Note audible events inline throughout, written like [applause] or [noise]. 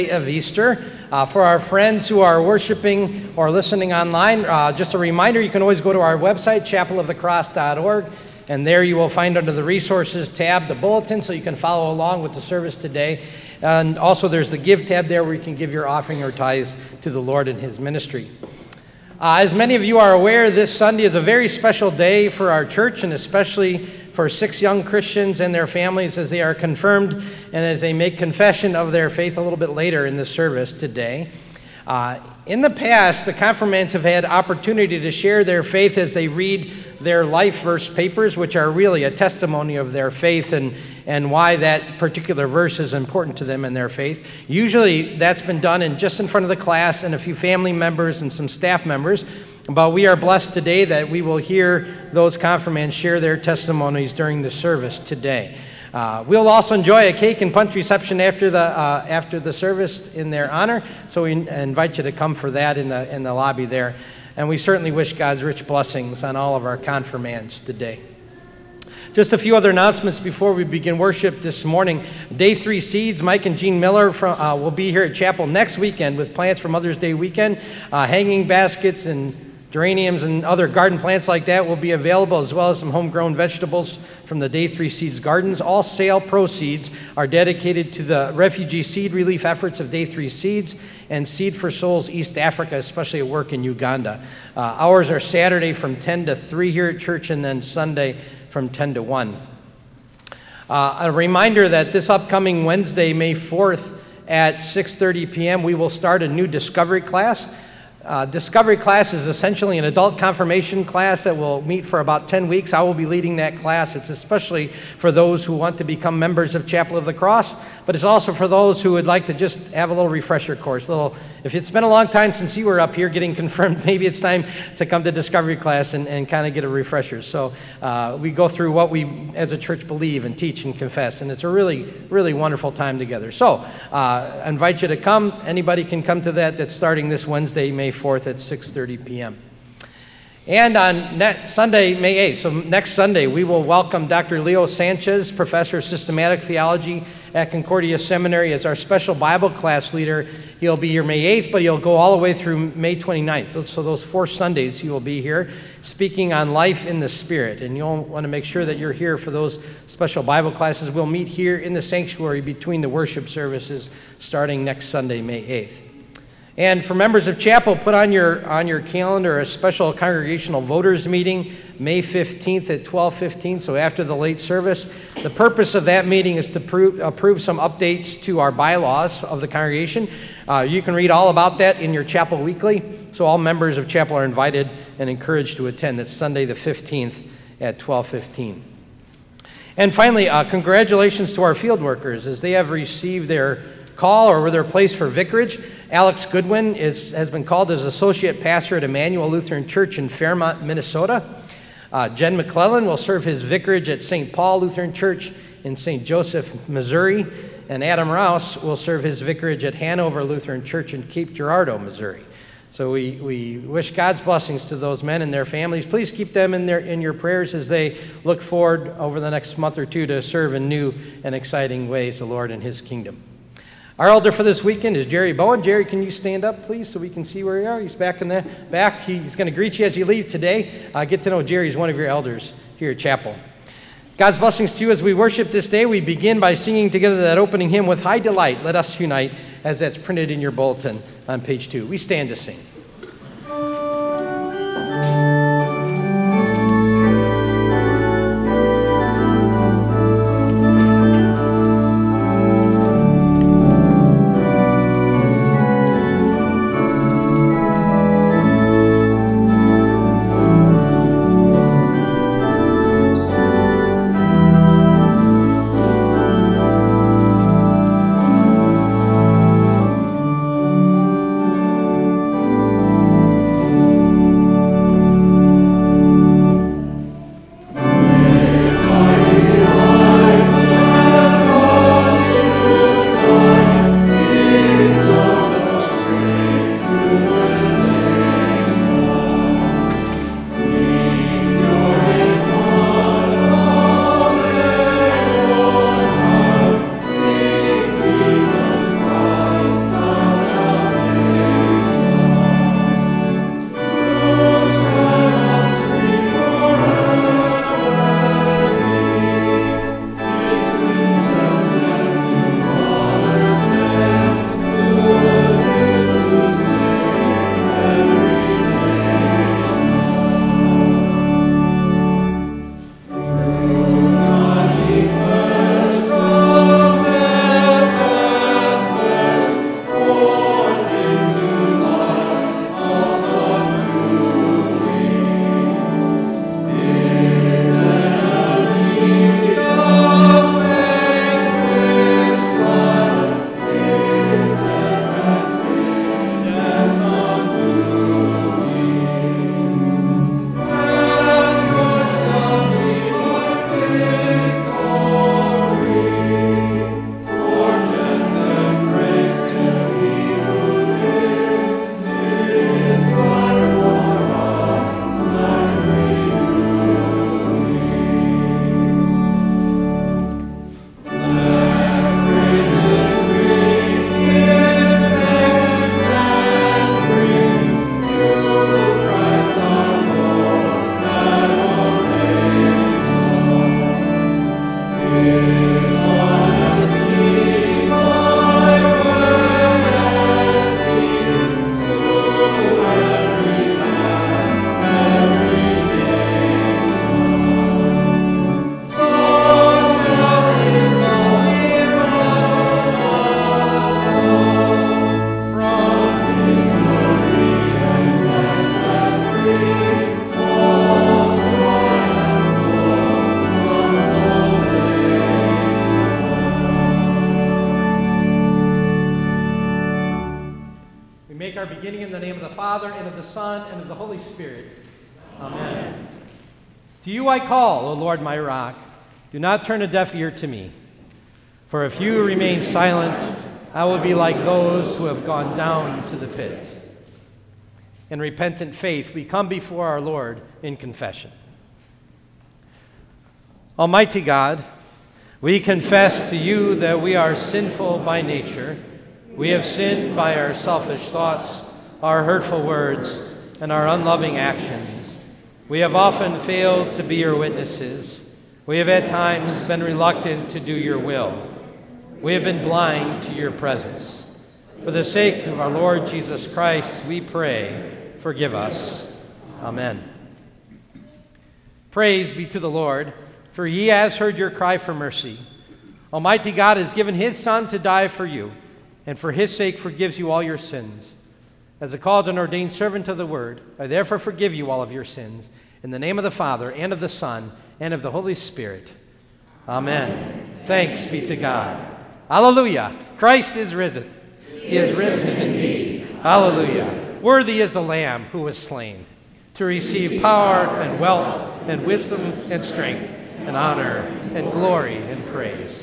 Sunday of Easter. Uh, for our friends who are worshiping or listening online, uh, just a reminder you can always go to our website, chapelofthecross.org, and there you will find under the resources tab the bulletin so you can follow along with the service today. And also, there's the give tab there where you can give your offering or tithes to the Lord and His ministry. Uh, as many of you are aware, this Sunday is a very special day for our church and especially for six young Christians and their families as they are confirmed and as they make confession of their faith a little bit later in the service today. Uh, in the past, the confirmands have had opportunity to share their faith as they read their life verse papers, which are really a testimony of their faith and, and why that particular verse is important to them in their faith. Usually, that's been done in just in front of the class and a few family members and some staff members. But we are blessed today that we will hear those confirmands share their testimonies during the service today. Uh, we'll also enjoy a cake and punch reception after the, uh, after the service in their honor, so we invite you to come for that in the, in the lobby there. And we certainly wish God's rich blessings on all of our confirmands today. Just a few other announcements before we begin worship this morning. Day three seeds, Mike and Jean Miller from, uh, will be here at chapel next weekend with plants for Mother's Day weekend, uh, hanging baskets and Geraniums and other garden plants like that will be available, as well as some homegrown vegetables from the Day 3 Seeds Gardens. All sale proceeds are dedicated to the refugee seed relief efforts of Day 3 Seeds and Seed for Souls East Africa, especially at work in Uganda. Uh, hours are Saturday from 10 to 3 here at church, and then Sunday from 10 to 1. Uh, a reminder that this upcoming Wednesday, May 4th, at 6:30 p.m., we will start a new discovery class. Uh, discovery class is essentially an adult confirmation class that will meet for about 10 weeks. I will be leading that class. It's especially for those who want to become members of Chapel of the Cross, but it's also for those who would like to just have a little refresher course. Little, if it's been a long time since you were up here getting [laughs] confirmed, maybe it's time to come to discovery class and, and kind of get a refresher. So uh, we go through what we as a church believe and teach and confess, and it's a really, really wonderful time together. So uh, I invite you to come. Anybody can come to that. That's starting this Wednesday, May 4th at 6:30 p.m. And on next Sunday, May 8th, so next Sunday, we will welcome Dr. Leo Sanchez, Professor of Systematic Theology at Concordia Seminary, as our special Bible class leader. He'll be here May 8th, but he'll go all the way through May 29th. So those four Sundays he will be here speaking on life in the Spirit. And you'll want to make sure that you're here for those special Bible classes. We'll meet here in the sanctuary between the worship services starting next Sunday, May 8th. And for members of chapel, put on your, on your calendar a special congregational voters meeting May 15th at 12:15, so after the late service. The purpose of that meeting is to prove, approve some updates to our bylaws of the congregation. Uh, you can read all about that in your chapel weekly. So all members of chapel are invited and encouraged to attend. It's Sunday the 15th at 12:15. And finally, uh, congratulations to our field workers as they have received their call or their place for vicarage. Alex Goodwin is, has been called as associate pastor at Emmanuel Lutheran Church in Fairmont, Minnesota. Uh, Jen McClellan will serve his vicarage at St. Paul Lutheran Church in St. Joseph, Missouri. And Adam Rouse will serve his vicarage at Hanover Lutheran Church in Cape Girardeau, Missouri. So we, we wish God's blessings to those men and their families. Please keep them in, their, in your prayers as they look forward over the next month or two to serve in new and exciting ways the Lord and His kingdom. Our elder for this weekend is Jerry Bowen. Jerry, can you stand up, please, so we can see where you are? He's back in the back. He's going to greet you as you leave today. Uh, get to know Jerry. He's one of your elders here at chapel. God's blessings to you as we worship this day. We begin by singing together that opening hymn with high delight. Let us unite, as that's printed in your bulletin on page two. We stand to sing. Call, O Lord my rock. Do not turn a deaf ear to me. For if you remain silent, I will be like those who have gone down to the pit. In repentant faith, we come before our Lord in confession. Almighty God, we confess to you that we are sinful by nature. We have sinned by our selfish thoughts, our hurtful words, and our unloving actions. We have often failed to be your witnesses. We have at times been reluctant to do your will. We have been blind to your presence. For the sake of our Lord Jesus Christ, we pray, forgive us. Amen. Praise be to the Lord, for he has heard your cry for mercy. Almighty God has given his Son to die for you, and for his sake forgives you all your sins. As a called and ordained servant of the word, I therefore forgive you all of your sins. In the name of the Father, and of the Son, and of the Holy Spirit. Amen. Thanks be to God. Hallelujah. Christ is risen. He is risen indeed. Hallelujah. Worthy is the Lamb who was slain to receive power and wealth and wisdom and strength and honor and glory and praise.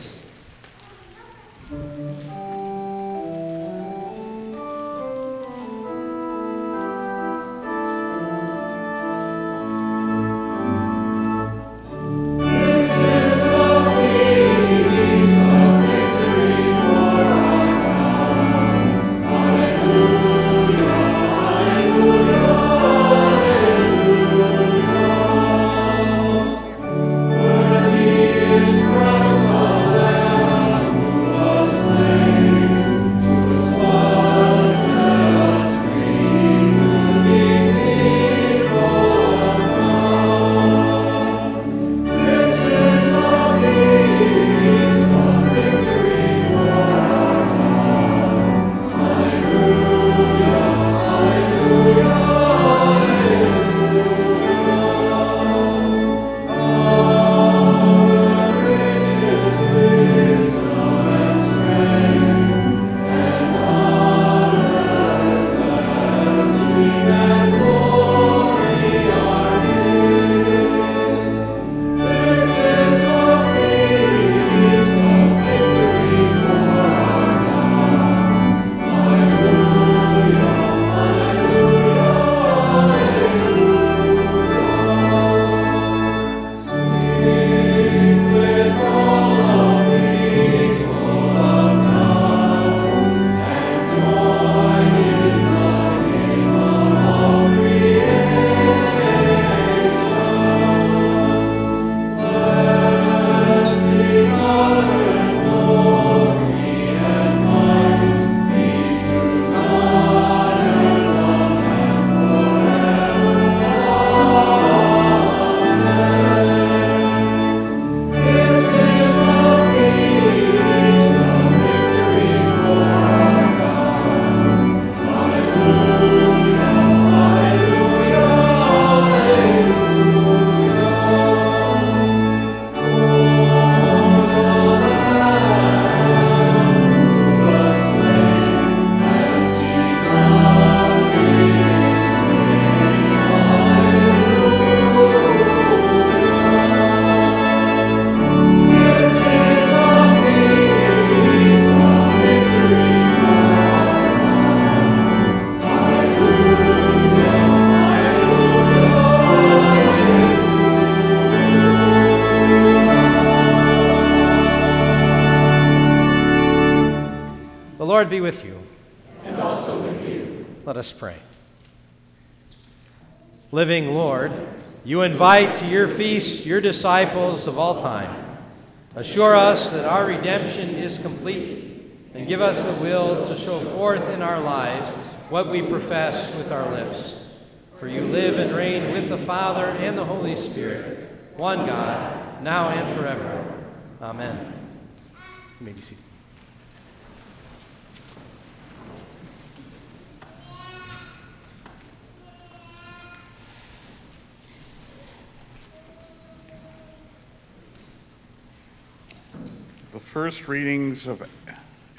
Living Lord, you invite to your feast your disciples of all time. Assure us that our redemption is complete, and give us the will to show forth in our lives what we profess with our lips. For you live and reign with the Father and the Holy Spirit, one God, now and forever. Amen. You may be seated. First readings of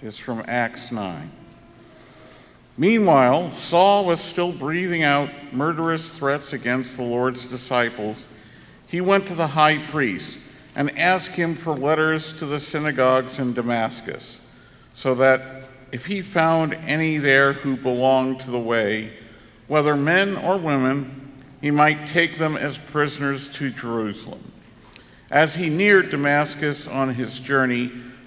is from Acts 9. Meanwhile, Saul was still breathing out murderous threats against the Lord's disciples. He went to the high priest and asked him for letters to the synagogues in Damascus, so that if he found any there who belonged to the way, whether men or women, he might take them as prisoners to Jerusalem. As he neared Damascus on his journey,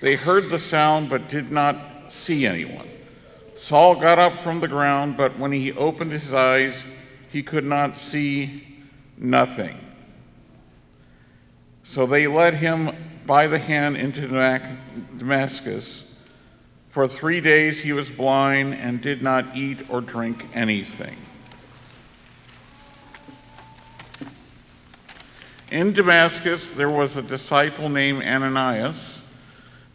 They heard the sound but did not see anyone. Saul got up from the ground, but when he opened his eyes, he could not see nothing. So they led him by the hand into Damascus. For three days he was blind and did not eat or drink anything. In Damascus, there was a disciple named Ananias.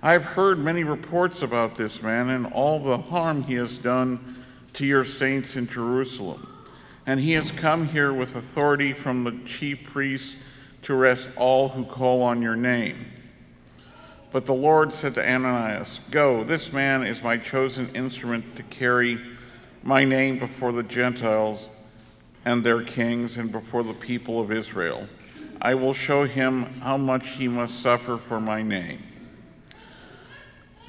I've heard many reports about this man and all the harm he has done to your saints in Jerusalem. And he has come here with authority from the chief priests to arrest all who call on your name. But the Lord said to Ananias, Go, this man is my chosen instrument to carry my name before the Gentiles and their kings and before the people of Israel. I will show him how much he must suffer for my name.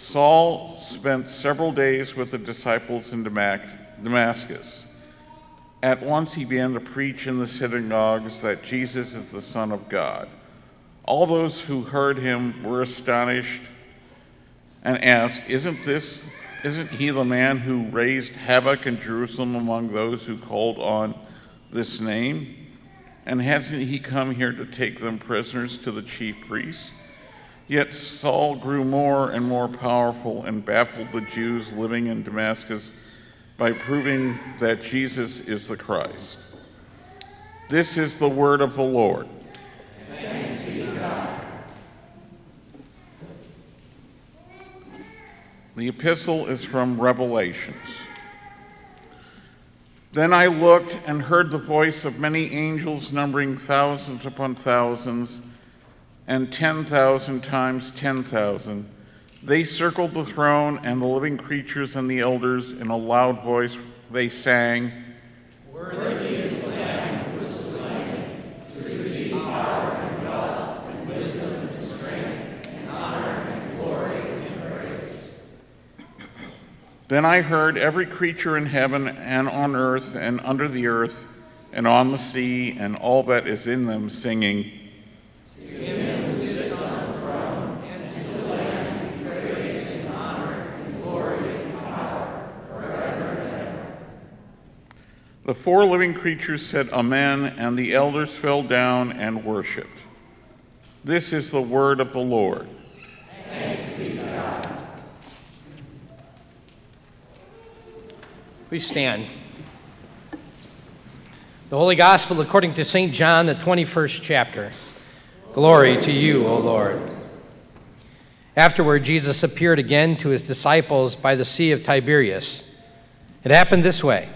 Saul spent several days with the disciples in Damascus. At once he began to preach in the synagogues that Jesus is the Son of God. All those who heard him were astonished and asked, Isn't this isn't he the man who raised havoc in Jerusalem among those who called on this name? And hasn't he come here to take them prisoners to the chief priests? Yet Saul grew more and more powerful and baffled the Jews living in Damascus by proving that Jesus is the Christ. This is the word of the Lord. The epistle is from Revelations. Then I looked and heard the voice of many angels, numbering thousands upon thousands, and 10,000 times 10,000. They circled the throne and the living creatures and the elders. In a loud voice, they sang, Worthy is the Lamb slain to receive power and wealth and wisdom and strength and honor and glory and grace. Then I heard every creature in heaven and on earth and under the earth and on the sea and all that is in them singing. The four living creatures said, Amen, and the elders fell down and worshiped. This is the word of the Lord. Please stand. The Holy Gospel according to St. John, the 21st chapter. Glory to you, O Lord. Afterward, Jesus appeared again to his disciples by the Sea of Tiberias. It happened this way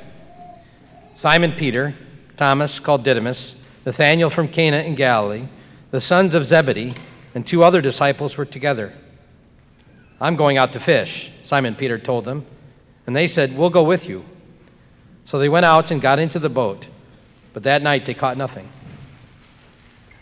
Simon Peter, Thomas, called Didymus, Nathanael from Cana in Galilee, the sons of Zebedee, and two other disciples were together. I'm going out to fish, Simon Peter told them. And they said, We'll go with you. So they went out and got into the boat, but that night they caught nothing.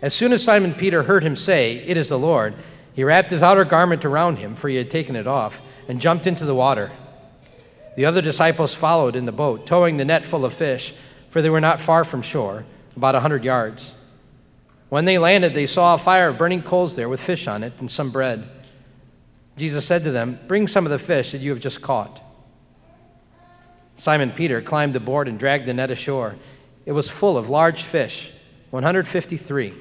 As soon as Simon Peter heard him say, It is the Lord, he wrapped his outer garment around him, for he had taken it off, and jumped into the water. The other disciples followed in the boat, towing the net full of fish, for they were not far from shore, about a hundred yards. When they landed, they saw a fire of burning coals there with fish on it and some bread. Jesus said to them, Bring some of the fish that you have just caught. Simon Peter climbed aboard and dragged the net ashore. It was full of large fish, 153.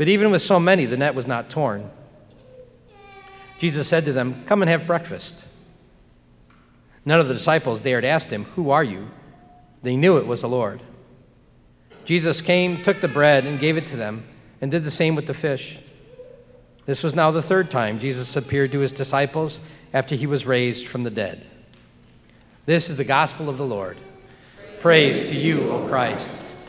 But even with so many, the net was not torn. Jesus said to them, Come and have breakfast. None of the disciples dared ask him, Who are you? They knew it was the Lord. Jesus came, took the bread, and gave it to them, and did the same with the fish. This was now the third time Jesus appeared to his disciples after he was raised from the dead. This is the gospel of the Lord. Praise to you, O Christ.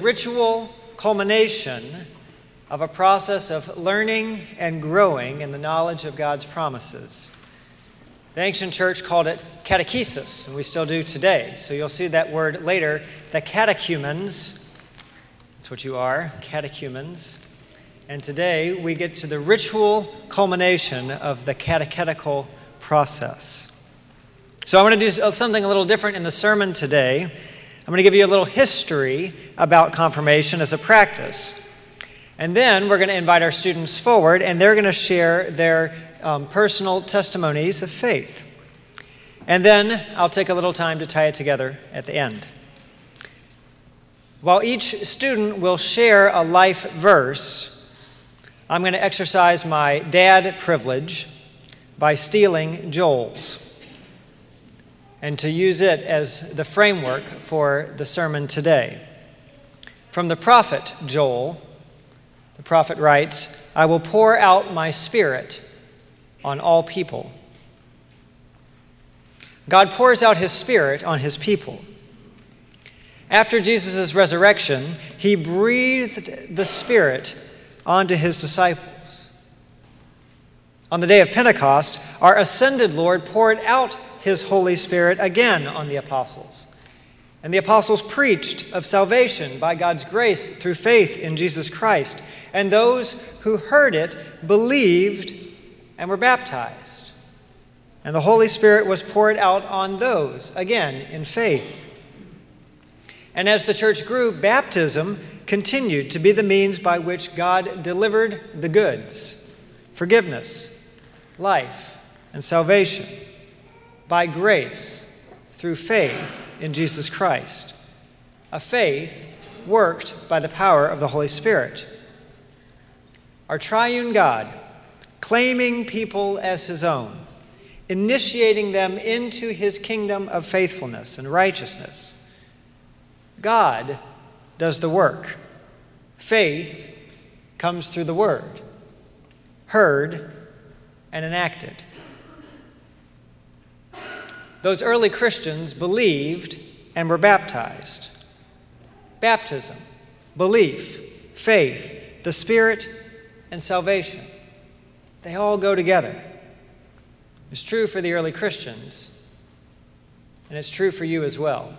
Ritual culmination of a process of learning and growing in the knowledge of God's promises. The ancient church called it catechesis, and we still do today. So you'll see that word later, the catechumens. That's what you are, catechumens. And today we get to the ritual culmination of the catechetical process. So I want to do uh, something a little different in the sermon today. I'm going to give you a little history about confirmation as a practice. And then we're going to invite our students forward, and they're going to share their um, personal testimonies of faith. And then I'll take a little time to tie it together at the end. While each student will share a life verse, I'm going to exercise my dad privilege by stealing Joel's and to use it as the framework for the sermon today. From the prophet Joel, the prophet writes, I will pour out my spirit on all people. God pours out his spirit on his people. After Jesus' resurrection, he breathed the spirit onto his disciples. On the day of Pentecost, our ascended Lord poured out his Holy Spirit again on the apostles. And the apostles preached of salvation by God's grace through faith in Jesus Christ. And those who heard it believed and were baptized. And the Holy Spirit was poured out on those, again, in faith. And as the church grew, baptism continued to be the means by which God delivered the goods forgiveness, life, and salvation by grace through faith in Jesus Christ. A faith worked by the power of the Holy Spirit. Our triune God, claiming people as his own, initiating them into his kingdom of faithfulness and righteousness. God does the work. Faith comes through the word, heard and enacted. Those early Christians believed and were baptized. Baptism, belief, faith, the Spirit, and salvation. They all go together. It's true for the early Christians, and it's true for you as well.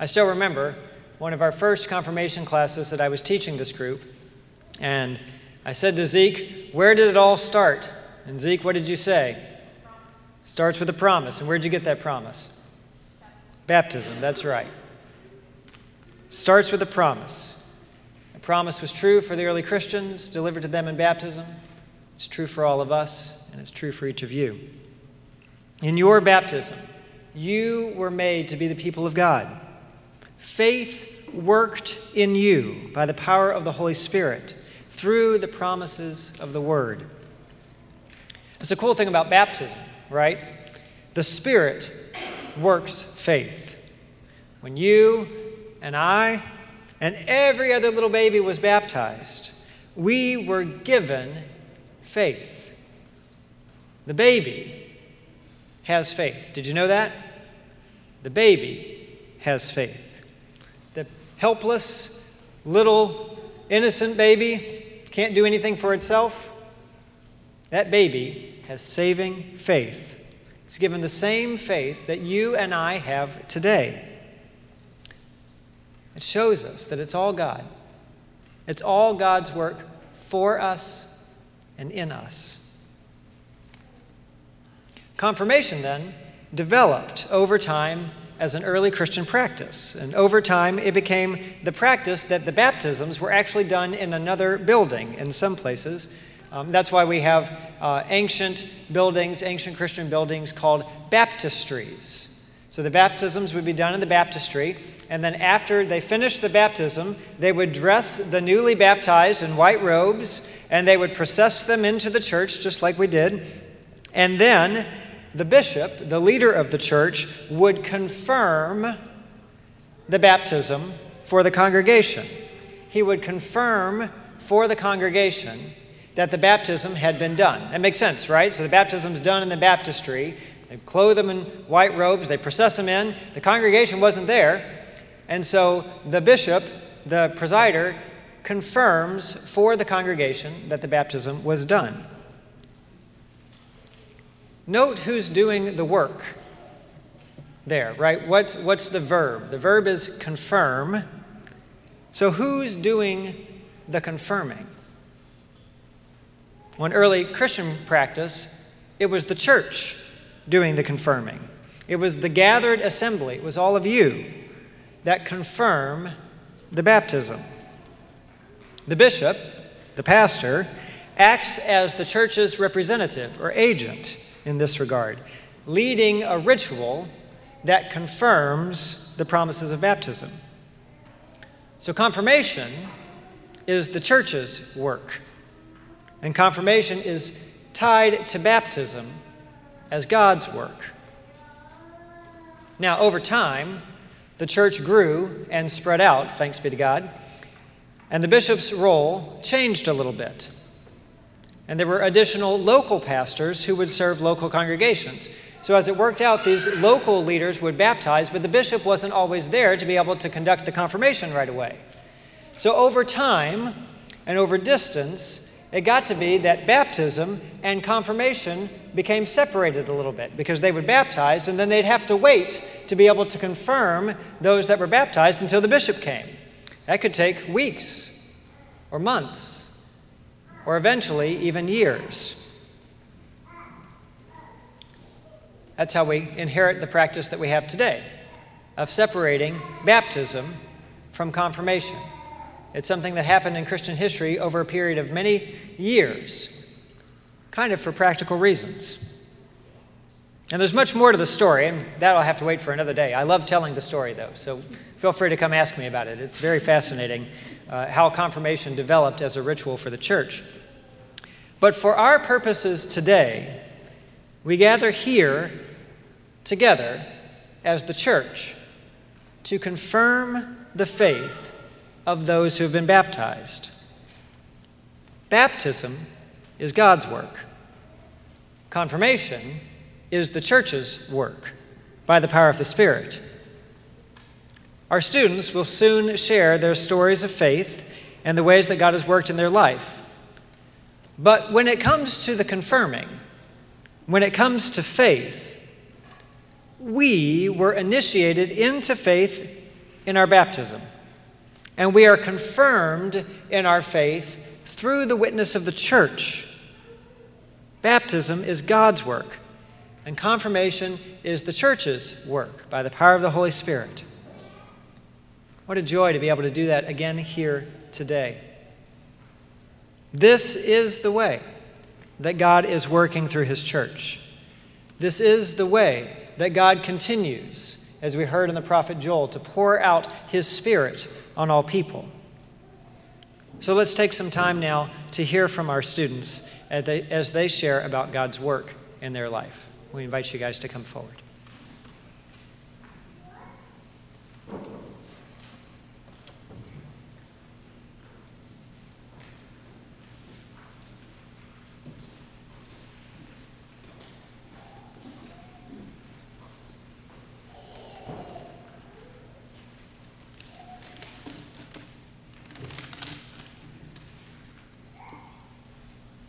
I still remember one of our first confirmation classes that I was teaching this group. And I said to Zeke, Where did it all start? And Zeke, what did you say? Starts with a promise. And where'd you get that promise? Baptism, that's right. Starts with a promise. The promise was true for the early Christians, delivered to them in baptism. It's true for all of us, and it's true for each of you. In your baptism, you were made to be the people of God. Faith worked in you by the power of the Holy Spirit through the promises of the Word. It's a cool thing about baptism, right? The Spirit works faith. When you and I and every other little baby was baptized, we were given faith. The baby has faith. Did you know that? The baby has faith The helpless, little, innocent baby, can't do anything for itself, that baby has saving faith. It's given the same faith that you and I have today. It shows us that it's all God. It's all God's work for us and in us. Confirmation, then, developed over time as an early Christian practice. And over time, it became the practice that the baptisms were actually done in another building in some places. Um, that's why we have uh, ancient buildings, ancient Christian buildings called baptistries. So the baptisms would be done in the baptistry, and then after they finished the baptism, they would dress the newly baptized in white robes, and they would process them into the church, just like we did. And then the bishop, the leader of the church, would confirm the baptism for the congregation. He would confirm for the congregation that the baptism had been done. That makes sense, right? So the baptism's done in the baptistry. They clothe them in white robes, they process them in. The congregation wasn't there. And so the bishop the presider confirms for the congregation that the baptism was done. Note who's doing the work there, right? What's, what's the verb? The verb is confirm. So who's doing the confirming? One early Christian practice, it was the church doing the confirming. It was the gathered assembly, it was all of you that confirm the baptism. The bishop, the pastor, acts as the church's representative or agent in this regard, leading a ritual that confirms the promises of baptism. So, confirmation is the church's work, and confirmation is tied to baptism as God's work. Now, over time, the church grew and spread out, thanks be to God. And the bishop's role changed a little bit. And there were additional local pastors who would serve local congregations. So, as it worked out, these local leaders would baptize, but the bishop wasn't always there to be able to conduct the confirmation right away. So, over time and over distance, it got to be that baptism and confirmation became separated a little bit because they would baptize and then they'd have to wait to be able to confirm those that were baptized until the bishop came. That could take weeks or months or eventually even years. That's how we inherit the practice that we have today of separating baptism from confirmation. It's something that happened in Christian history over a period of many years, kind of for practical reasons. And there's much more to the story, and that'll have to wait for another day. I love telling the story, though, so feel free to come ask me about it. It's very fascinating uh, how confirmation developed as a ritual for the church. But for our purposes today, we gather here together as the church to confirm the faith of those who have been baptized. Baptism is God's work. Confirmation is the church's work by the power of the Spirit. Our students will soon share their stories of faith and the ways that God has worked in their life. But when it comes to the confirming, when it comes to faith, we were initiated into faith in our baptism. And we are confirmed in our faith through the witness of the church. Baptism is God's work and confirmation is the church's work by the power of the Holy Spirit. What a joy to be able to do that again here today. This is the way that God is working through His church. This is the way that God continues, as we heard in the prophet Joel, to pour out His Spirit on all people. So let's take some time now to hear from our students as they, as they share about God's work in their life. We invite you guys to come forward.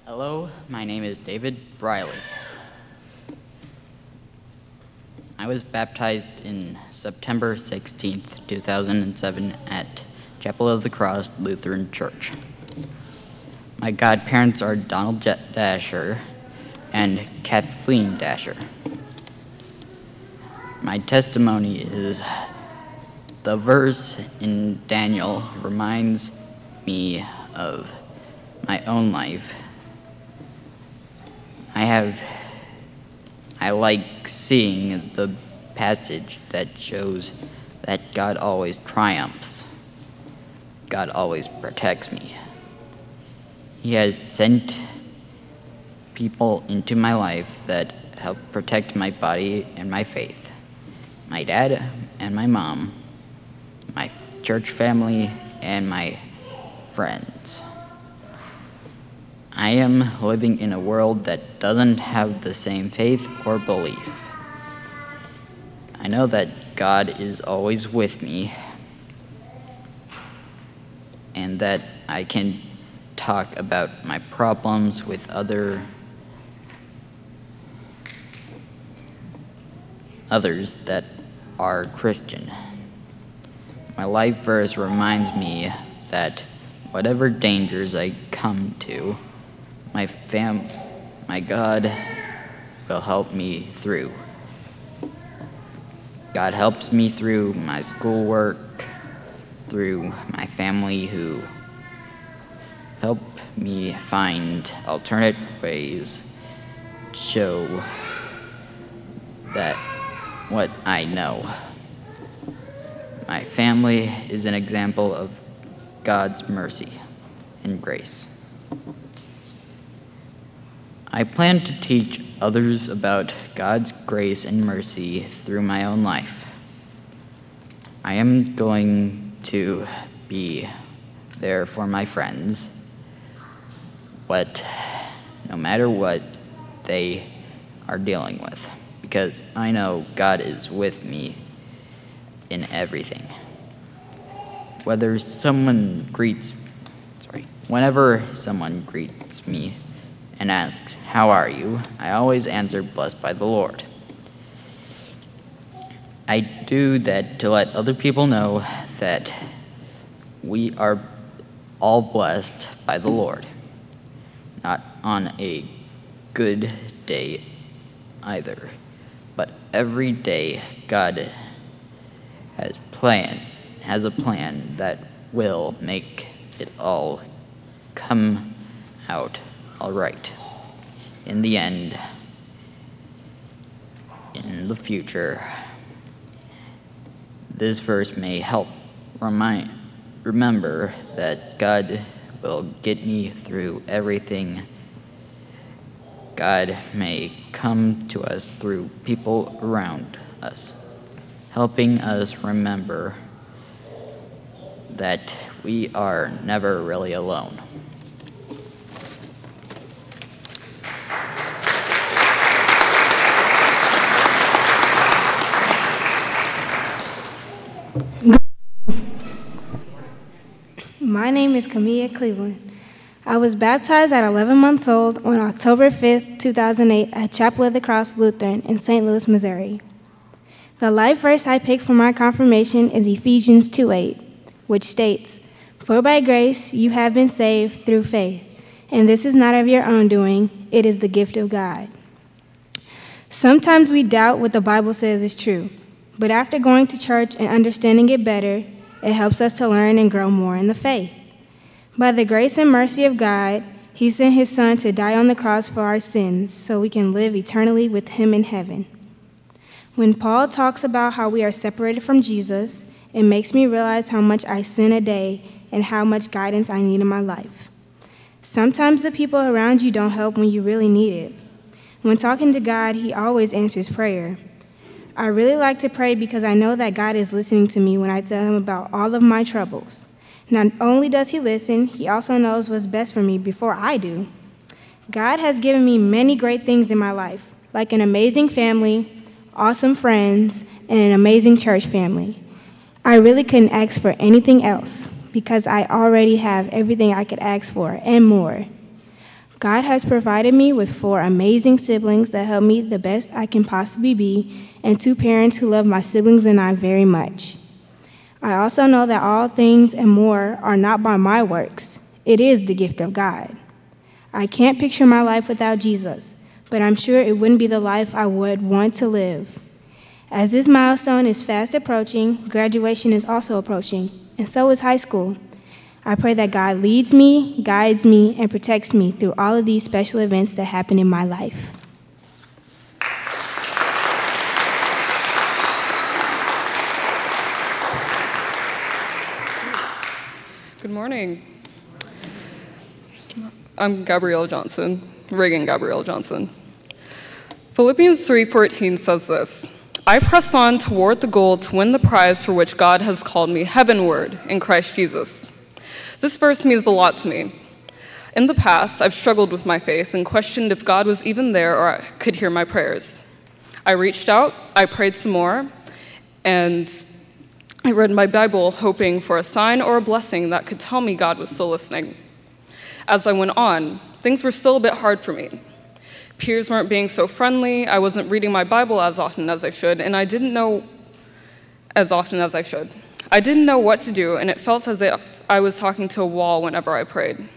Hello, my name is David Briley. I was baptized in September 16th, 2007, at Chapel of the Cross Lutheran Church. My godparents are Donald Jet Dasher and Kathleen Dasher. My testimony is the verse in Daniel reminds me of my own life. I have I like seeing the passage that shows that God always triumphs. God always protects me. He has sent people into my life that help protect my body and my faith. My dad and my mom, my church family, and my friends. I am living in a world that doesn't have the same faith or belief. I know that God is always with me. and that I can talk about my problems with other others that are Christian. My life verse reminds me that whatever dangers I come to, my fam my God will help me through. God helps me through my schoolwork, through my family who help me find alternate ways show that what I know. My family is an example of God's mercy and grace. I plan to teach others about God's grace and mercy through my own life. I am going to be there for my friends, what, no matter what they are dealing with, because I know God is with me in everything. Whether someone greets, sorry, whenever someone greets me, and asks, How are you? I always answer, Blessed by the Lord. I do that to let other people know that we are all blessed by the Lord. Not on a good day either, but every day God has plan has a plan that will make it all come out all right. In the end, in the future, this verse may help remind, remember that God will get me through everything. God may come to us through people around us, helping us remember that we are never really alone. My name is Camilla Cleveland. I was baptized at 11 months old on October 5, 2008, at Chapel of the Cross Lutheran in St. Louis, Missouri. The life verse I picked for my confirmation is Ephesians 2:8, which states, "For by grace you have been saved through faith, and this is not of your own doing; it is the gift of God." Sometimes we doubt what the Bible says is true, but after going to church and understanding it better, it helps us to learn and grow more in the faith. By the grace and mercy of God, He sent His Son to die on the cross for our sins so we can live eternally with Him in heaven. When Paul talks about how we are separated from Jesus, it makes me realize how much I sin a day and how much guidance I need in my life. Sometimes the people around you don't help when you really need it. When talking to God, He always answers prayer. I really like to pray because I know that God is listening to me when I tell Him about all of my troubles. Not only does He listen, He also knows what's best for me before I do. God has given me many great things in my life, like an amazing family, awesome friends, and an amazing church family. I really couldn't ask for anything else because I already have everything I could ask for and more. God has provided me with four amazing siblings that help me the best I can possibly be, and two parents who love my siblings and I very much. I also know that all things and more are not by my works, it is the gift of God. I can't picture my life without Jesus, but I'm sure it wouldn't be the life I would want to live. As this milestone is fast approaching, graduation is also approaching, and so is high school. I pray that God leads me, guides me, and protects me through all of these special events that happen in my life. Morning. I'm Gabrielle Johnson, Reagan Gabrielle Johnson. Philippians 3:14 says this: I press on toward the goal to win the prize for which God has called me heavenward in Christ Jesus. This verse means a lot to me. In the past, I've struggled with my faith and questioned if God was even there or could hear my prayers. I reached out, I prayed some more, and I read my Bible hoping for a sign or a blessing that could tell me God was still listening. As I went on, things were still a bit hard for me. Peers weren't being so friendly, I wasn't reading my Bible as often as I should, and I didn't know as often as I should. I didn't know what to do, and it felt as if I was talking to a wall whenever I prayed.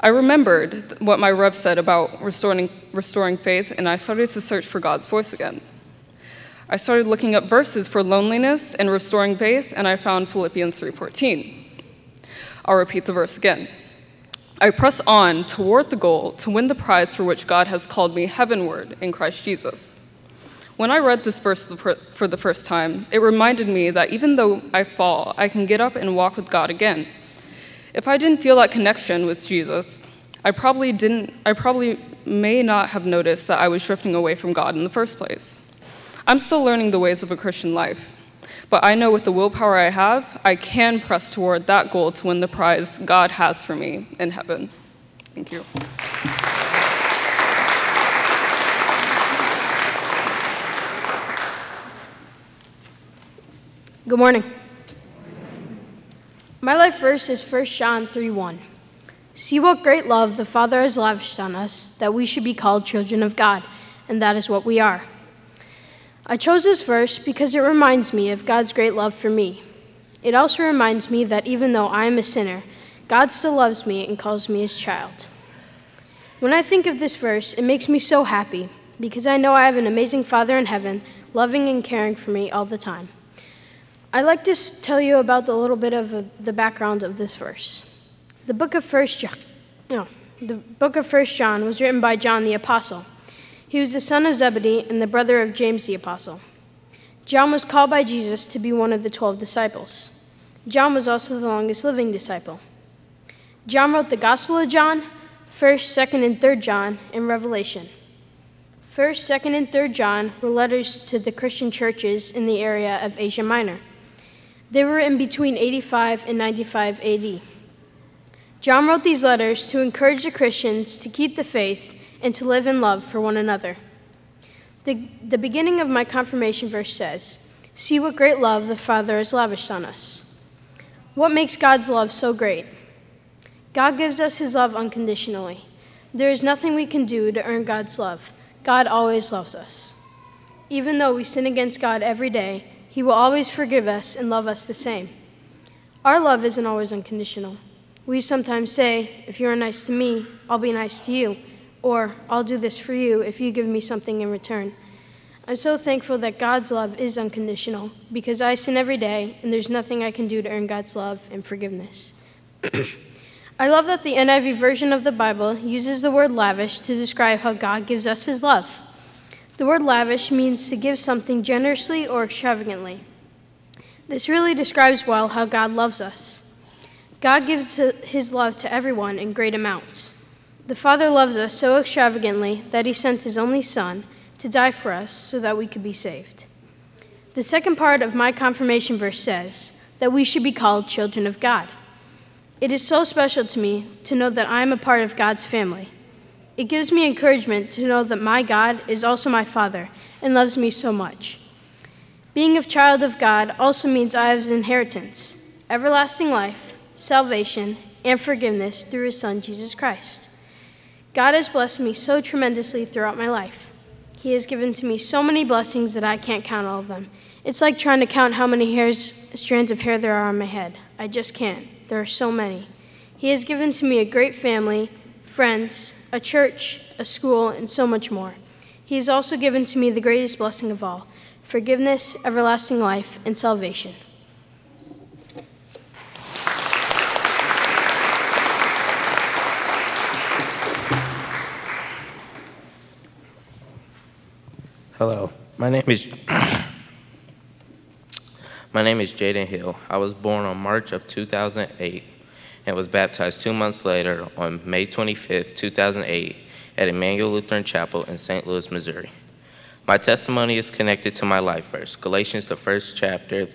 I remembered what my Rev said about restoring, restoring faith, and I started to search for God's voice again. I started looking up verses for loneliness and restoring faith, and I found Philippians 3:14. I'll repeat the verse again. I press on toward the goal to win the prize for which God has called me heavenward in Christ Jesus. When I read this verse for the first time, it reminded me that even though I fall, I can get up and walk with God again. If I didn't feel that connection with Jesus, I probably didn't I probably may not have noticed that I was drifting away from God in the first place. I'm still learning the ways of a Christian life, but I know with the willpower I have, I can press toward that goal to win the prize God has for me in heaven. Thank you. Good morning. My life verse is 1 John 3 1. See what great love the Father has lavished on us, that we should be called children of God, and that is what we are. I chose this verse because it reminds me of God's great love for me. It also reminds me that even though I am a sinner, God still loves me and calls me his child. When I think of this verse, it makes me so happy because I know I have an amazing Father in heaven, loving and caring for me all the time. I'd like to tell you about a little bit of the background of this verse. The book of First John, no, the book of First John was written by John the apostle. He was the son of Zebedee and the brother of James the apostle. John was called by Jesus to be one of the twelve disciples. John was also the longest living disciple. John wrote the Gospel of John, 1st, 2nd, and 3rd John, and Revelation. 1st, 2nd, and 3rd John were letters to the Christian churches in the area of Asia Minor. They were in between 85 and 95 AD. John wrote these letters to encourage the Christians to keep the faith and to live in love for one another. The, the beginning of my confirmation verse says, See what great love the Father has lavished on us. What makes God's love so great? God gives us his love unconditionally. There is nothing we can do to earn God's love. God always loves us. Even though we sin against God every day, he will always forgive us and love us the same. Our love isn't always unconditional. We sometimes say, If you're nice to me, I'll be nice to you, or I'll do this for you if you give me something in return. I'm so thankful that God's love is unconditional because I sin every day and there's nothing I can do to earn God's love and forgiveness. [coughs] I love that the NIV version of the Bible uses the word lavish to describe how God gives us his love. The word lavish means to give something generously or extravagantly. This really describes well how God loves us. God gives his love to everyone in great amounts. The Father loves us so extravagantly that he sent his only Son to die for us so that we could be saved. The second part of my confirmation verse says that we should be called children of God. It is so special to me to know that I am a part of God's family. It gives me encouragement to know that my God is also my Father and loves me so much. Being a child of God also means I have inheritance, everlasting life, salvation, and forgiveness through His Son, Jesus Christ. God has blessed me so tremendously throughout my life. He has given to me so many blessings that I can't count all of them. It's like trying to count how many hairs, strands of hair there are on my head. I just can't. There are so many. He has given to me a great family, friends, a church, a school, and so much more. He has also given to me the greatest blessing of all forgiveness, everlasting life, and salvation. Hello, my name is [coughs] my name is Jaden Hill. I was born on March of 2008 and was baptized two months later on May 25, 2008, at Emmanuel Lutheran Chapel in St. Louis, Missouri. My testimony is connected to my life verse, Galatians, the first chapter,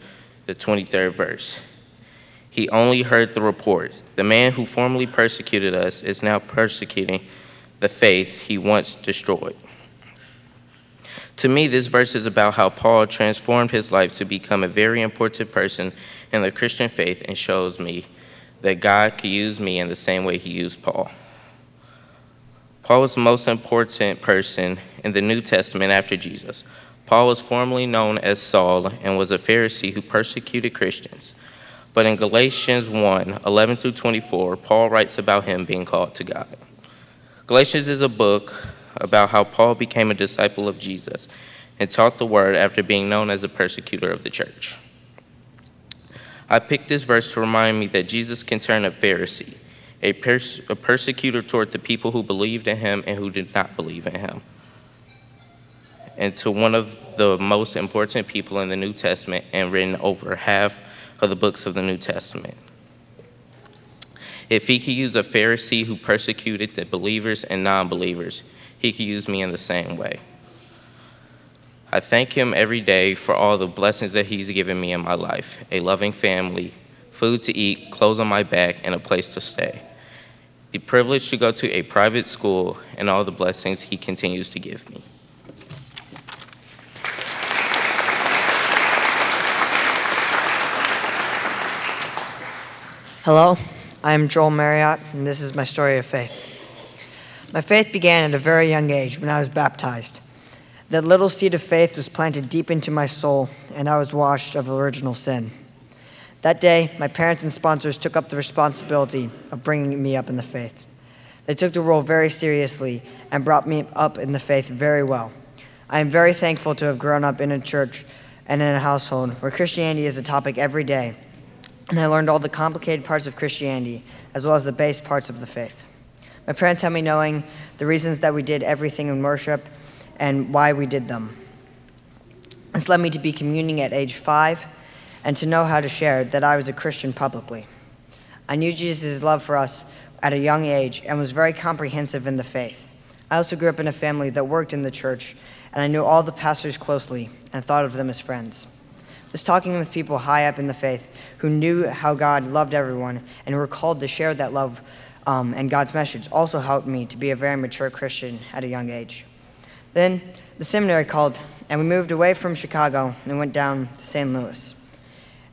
the 23rd verse. He only heard the report. The man who formerly persecuted us is now persecuting the faith he once destroyed. To me, this verse is about how Paul transformed his life to become a very important person in the Christian faith and shows me that God could use me in the same way he used Paul. Paul was the most important person in the New Testament after Jesus. Paul was formerly known as Saul and was a Pharisee who persecuted Christians. But in Galatians 1 11 through 24, Paul writes about him being called to God. Galatians is a book about how Paul became a disciple of Jesus and taught the word after being known as a persecutor of the church. I picked this verse to remind me that Jesus can turn a Pharisee, a, pers- a persecutor toward the people who believed in him and who did not believe in him, into one of the most important people in the New Testament and written over half of the books of the New Testament. If he could use a Pharisee who persecuted the believers and non believers, he could use me in the same way. I thank him every day for all the blessings that he's given me in my life a loving family, food to eat, clothes on my back, and a place to stay. The privilege to go to a private school and all the blessings he continues to give me. Hello, I am Joel Marriott, and this is my story of faith. My faith began at a very young age when I was baptized. That little seed of faith was planted deep into my soul, and I was washed of original sin. That day, my parents and sponsors took up the responsibility of bringing me up in the faith. They took the role very seriously and brought me up in the faith very well. I am very thankful to have grown up in a church and in a household where Christianity is a topic every day and I learned all the complicated parts of Christianity as well as the base parts of the faith. My parents had me knowing the reasons that we did everything in worship and why we did them. This led me to be communing at age five and to know how to share that I was a Christian publicly. I knew Jesus' love for us at a young age and was very comprehensive in the faith. I also grew up in a family that worked in the church, and I knew all the pastors closely and thought of them as friends. Was talking with people high up in the faith who knew how God loved everyone and were called to share that love um, and God's message also helped me to be a very mature Christian at a young age. Then the seminary called, and we moved away from Chicago and went down to St. Louis.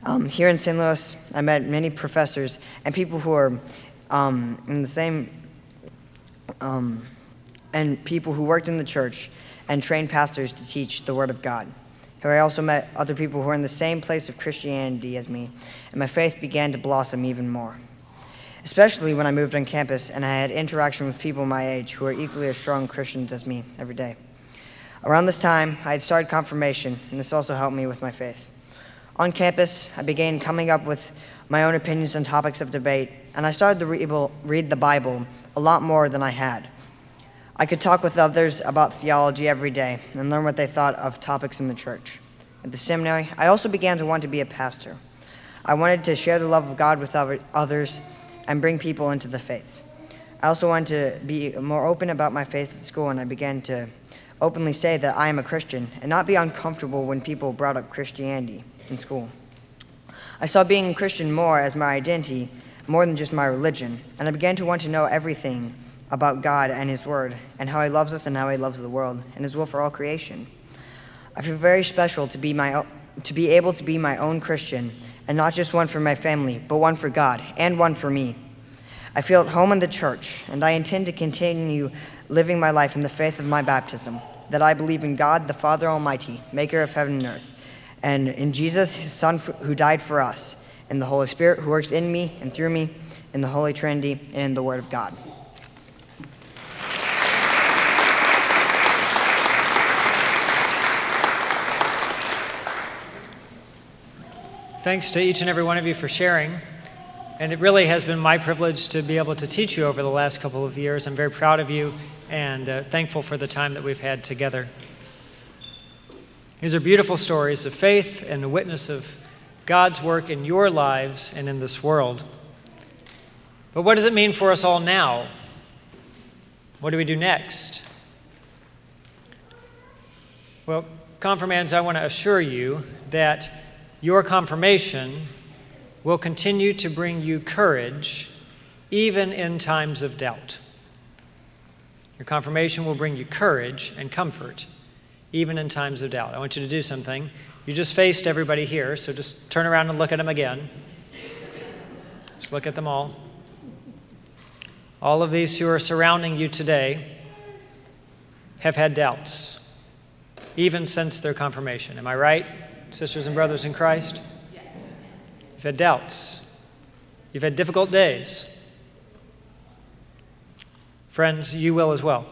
Um, here in St. Louis, I met many professors and people who are um, in the same, um, and people who worked in the church and trained pastors to teach the Word of God. Here I also met other people who were in the same place of Christianity as me, and my faith began to blossom even more. Especially when I moved on campus and I had interaction with people my age who were equally as strong Christians as me every day. Around this time, I had started confirmation, and this also helped me with my faith. On campus, I began coming up with my own opinions on topics of debate, and I started to read the Bible a lot more than I had. I could talk with others about theology every day and learn what they thought of topics in the church. At the seminary, I also began to want to be a pastor. I wanted to share the love of God with others and bring people into the faith. I also wanted to be more open about my faith at school, and I began to openly say that I am a Christian and not be uncomfortable when people brought up Christianity in school. I saw being a Christian more as my identity, more than just my religion, and I began to want to know everything about God and His Word, and how He loves us and how He loves the world, and His will for all creation. I feel very special to be, my, to be able to be my own Christian, and not just one for my family, but one for God and one for me. I feel at home in the church, and I intend to continue living my life in the faith of my baptism, that I believe in God, the Father Almighty, maker of heaven and earth, and in Jesus, His Son, who died for us, in the Holy Spirit, who works in me and through me, in the Holy Trinity, and in the Word of God. Thanks to each and every one of you for sharing. And it really has been my privilege to be able to teach you over the last couple of years. I'm very proud of you and uh, thankful for the time that we've had together. These are beautiful stories of faith and a witness of God's work in your lives and in this world. But what does it mean for us all now? What do we do next? Well, confirmands, I want to assure you that your confirmation will continue to bring you courage even in times of doubt. Your confirmation will bring you courage and comfort even in times of doubt. I want you to do something. You just faced everybody here, so just turn around and look at them again. Just look at them all. All of these who are surrounding you today have had doubts, even since their confirmation. Am I right, sisters and brothers in Christ? You've had doubts. You've had difficult days. Friends, you will as well.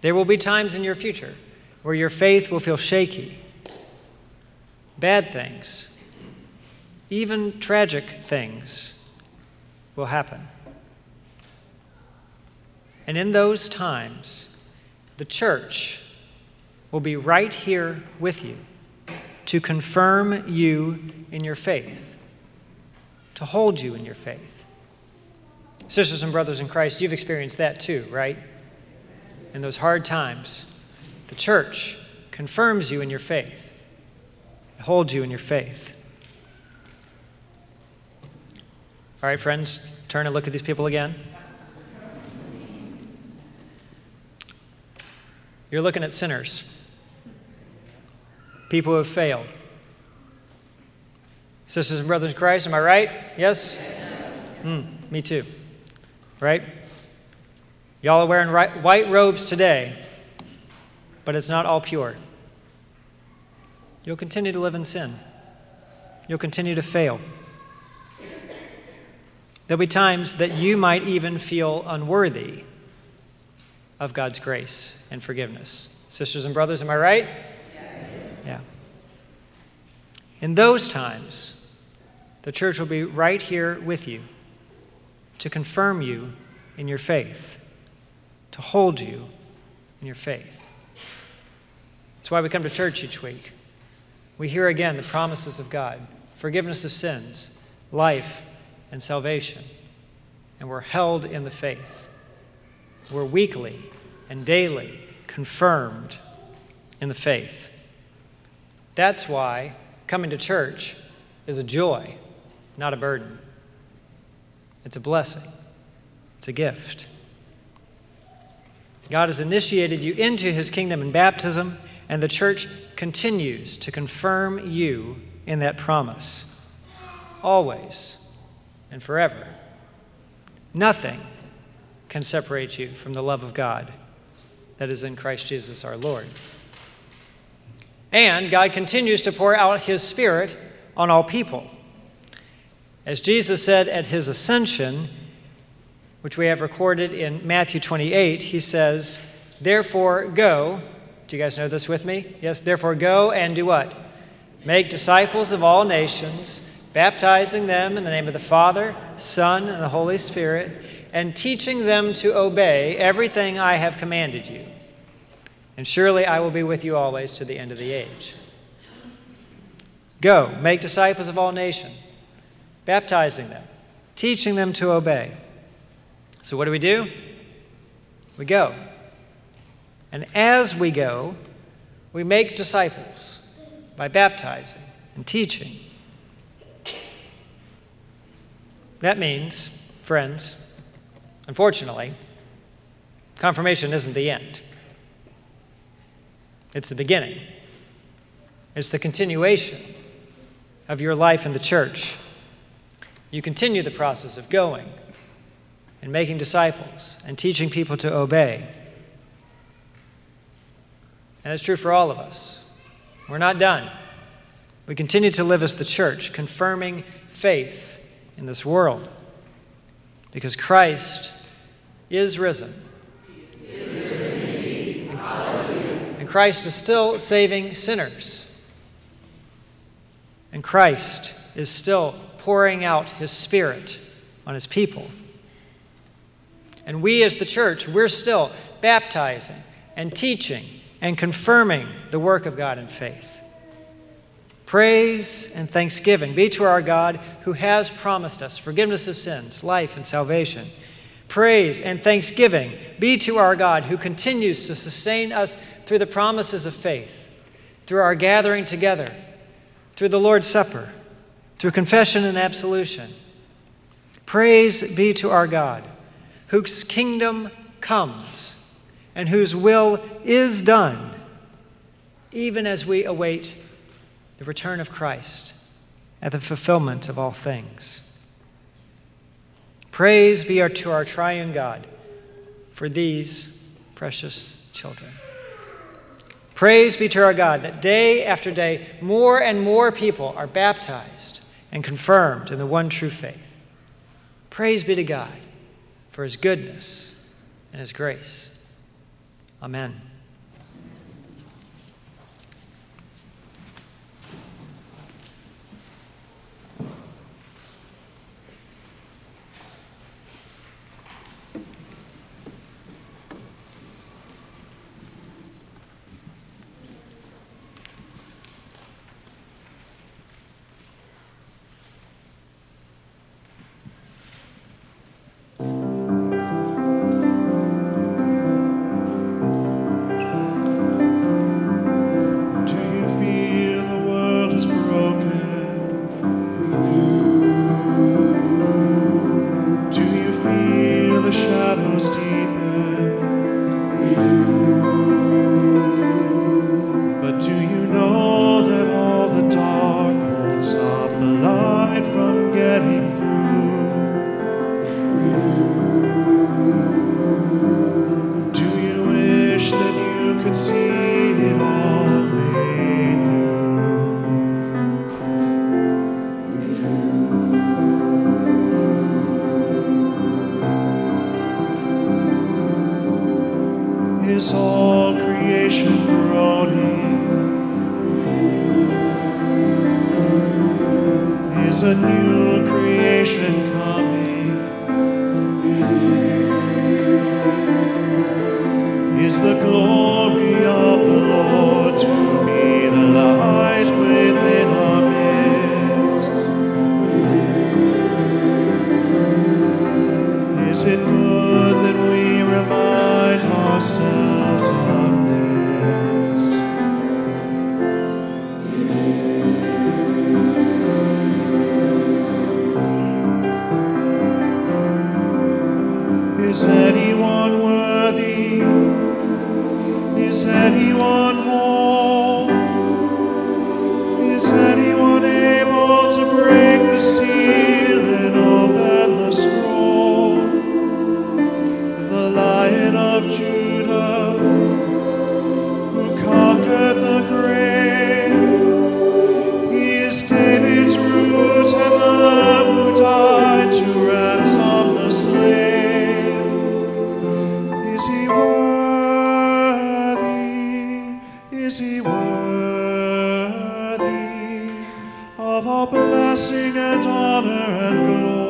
There will be times in your future where your faith will feel shaky. Bad things, even tragic things, will happen. And in those times, the church will be right here with you to confirm you in your faith, to hold you in your faith. Sisters and brothers in Christ, you've experienced that too, right? In those hard times, the church confirms you in your faith, it holds you in your faith. All right, friends, turn and look at these people again. You're looking at sinners, people who have failed. Sisters and brothers in Christ, am I right? Yes? Mm, me too. Right? Y'all are wearing white robes today, but it's not all pure. You'll continue to live in sin, you'll continue to fail. There'll be times that you might even feel unworthy of God's grace and forgiveness. Sisters and brothers, am I right? In those times, the church will be right here with you to confirm you in your faith, to hold you in your faith. That's why we come to church each week. We hear again the promises of God forgiveness of sins, life, and salvation. And we're held in the faith. We're weekly and daily confirmed in the faith. That's why coming to church is a joy, not a burden. It's a blessing, it's a gift. God has initiated you into his kingdom in baptism, and the church continues to confirm you in that promise, always and forever. Nothing can separate you from the love of God that is in Christ Jesus our Lord. And God continues to pour out his Spirit on all people. As Jesus said at his ascension, which we have recorded in Matthew 28, he says, Therefore, go. Do you guys know this with me? Yes, therefore, go and do what? Make disciples of all nations, baptizing them in the name of the Father, Son, and the Holy Spirit and teaching them to obey everything I have commanded you. And surely I will be with you always to the end of the age. Go, make disciples of all nations, baptizing them, teaching them to obey. So, what do we do? We go. And as we go, we make disciples by baptizing and teaching. That means, friends, Unfortunately, confirmation isn't the end, it's the beginning, it's the continuation of your life in the church. You continue the process of going and making disciples and teaching people to obey. And that's true for all of us. We're not done. We continue to live as the church, confirming faith in this world. Because Christ is risen. and Christ is still saving sinners. And Christ is still pouring out his Spirit on his people. And we, as the church, we're still baptizing and teaching and confirming the work of God in faith. Praise and thanksgiving be to our God who has promised us forgiveness of sins, life, and salvation praise, and thanksgiving be to our God who continues to sustain us through the promises of faith, through our gathering together, through the Lord's Supper, through confession and absolution. Praise be to our God, whose kingdom comes and whose will is done even as we await the return of Christ and the fulfillment of all things. Praise be to our triune God for these precious children. Praise be to our God that day after day, more and more people are baptized and confirmed in the one true faith. Praise be to God for his goodness and his grace. Amen. Is and worthy?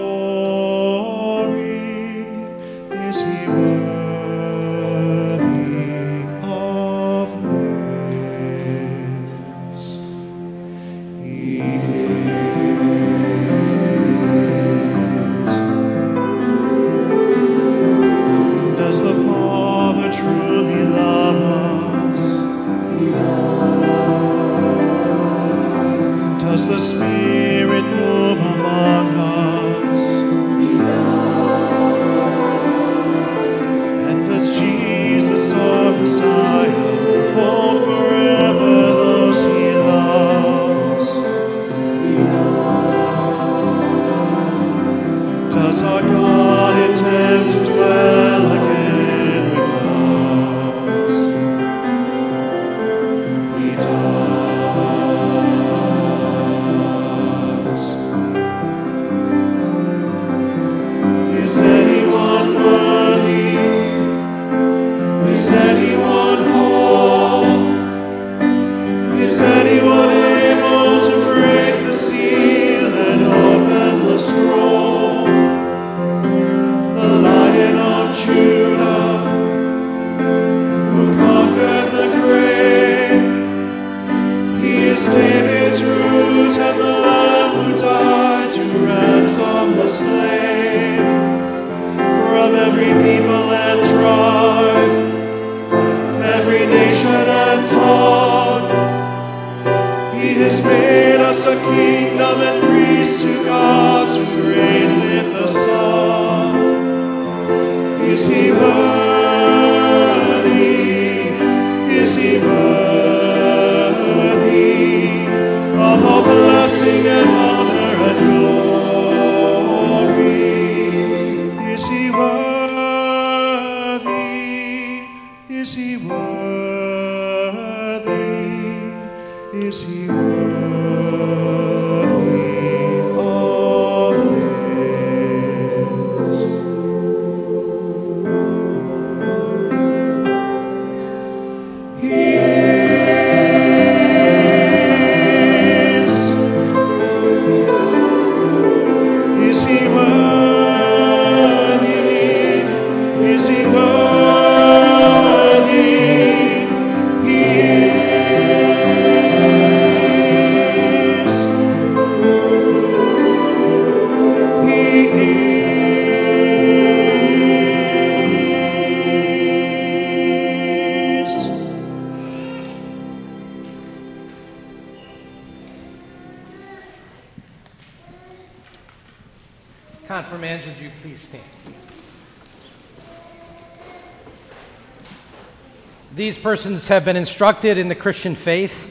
Persons have been instructed in the Christian faith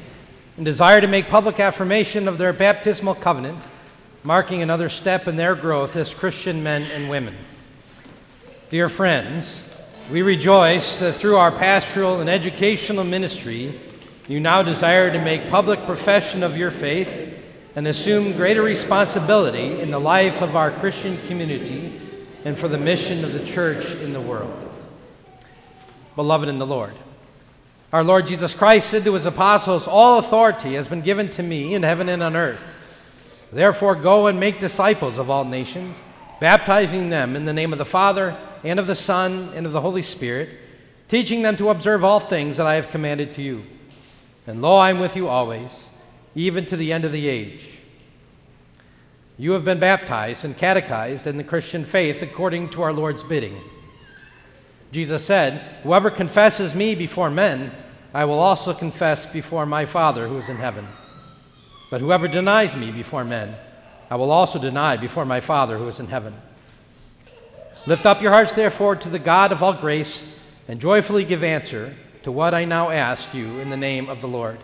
and desire to make public affirmation of their baptismal covenant, marking another step in their growth as Christian men and women. Dear friends, we rejoice that through our pastoral and educational ministry, you now desire to make public profession of your faith and assume greater responsibility in the life of our Christian community and for the mission of the church in the world. Beloved in the Lord, our Lord Jesus Christ said to his apostles, All authority has been given to me in heaven and on earth. Therefore, go and make disciples of all nations, baptizing them in the name of the Father, and of the Son, and of the Holy Spirit, teaching them to observe all things that I have commanded to you. And lo, I am with you always, even to the end of the age. You have been baptized and catechized in the Christian faith according to our Lord's bidding. Jesus said, Whoever confesses me before men, I will also confess before my Father who is in heaven. But whoever denies me before men, I will also deny before my Father who is in heaven. Lift up your hearts, therefore, to the God of all grace, and joyfully give answer to what I now ask you in the name of the Lord.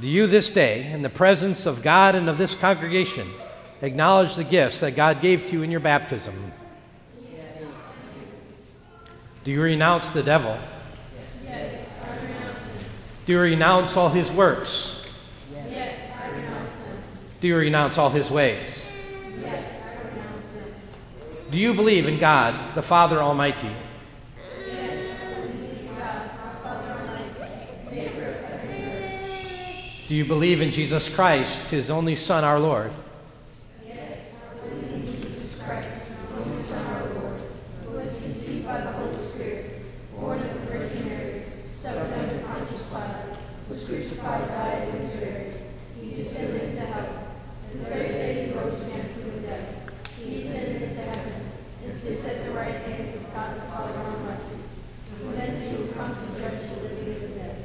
Do you this day, in the presence of God and of this congregation, acknowledge the gifts that God gave to you in your baptism? Do you renounce the devil? Yes, I renounce him. Do you renounce all his works? Yes, I renounce them. Do you renounce all his ways? Yes, I renounce them. Do you believe in God, the Father Almighty? Yes, I believe in God, Father Almighty. Do you believe in Jesus Christ, his only Son, our Lord? Yes, I believe in Jesus Christ, his only Son, our Lord, who was conceived by the Holy Spirit, born of the Virgin Mary, suffered under Pontius Pilate, was crucified, died, and was buried. He descended into hell. And the third day he rose again from the dead. He ascended into heaven, and sits at the right hand of God the Father Almighty. From thence he will come to judge the living and the dead.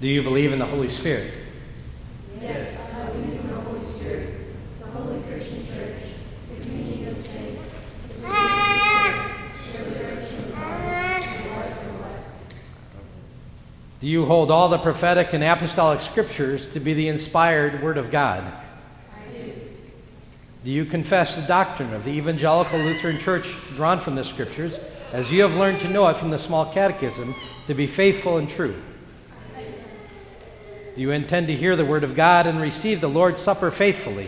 Do you believe in the Holy Spirit? Yes, I believe in the Holy Spirit, the Holy Christian Church, the communion of saints, the forgiveness of the resurrection of the body, and the life. Do you hold all the prophetic and apostolic scriptures to be the inspired Word of God? I do. Do you confess the doctrine of the Evangelical Lutheran Church drawn from the scriptures, as you have learned to know it from the small catechism, to be faithful and true? Do you intend to hear the Word of God and receive the Lord's Supper faithfully?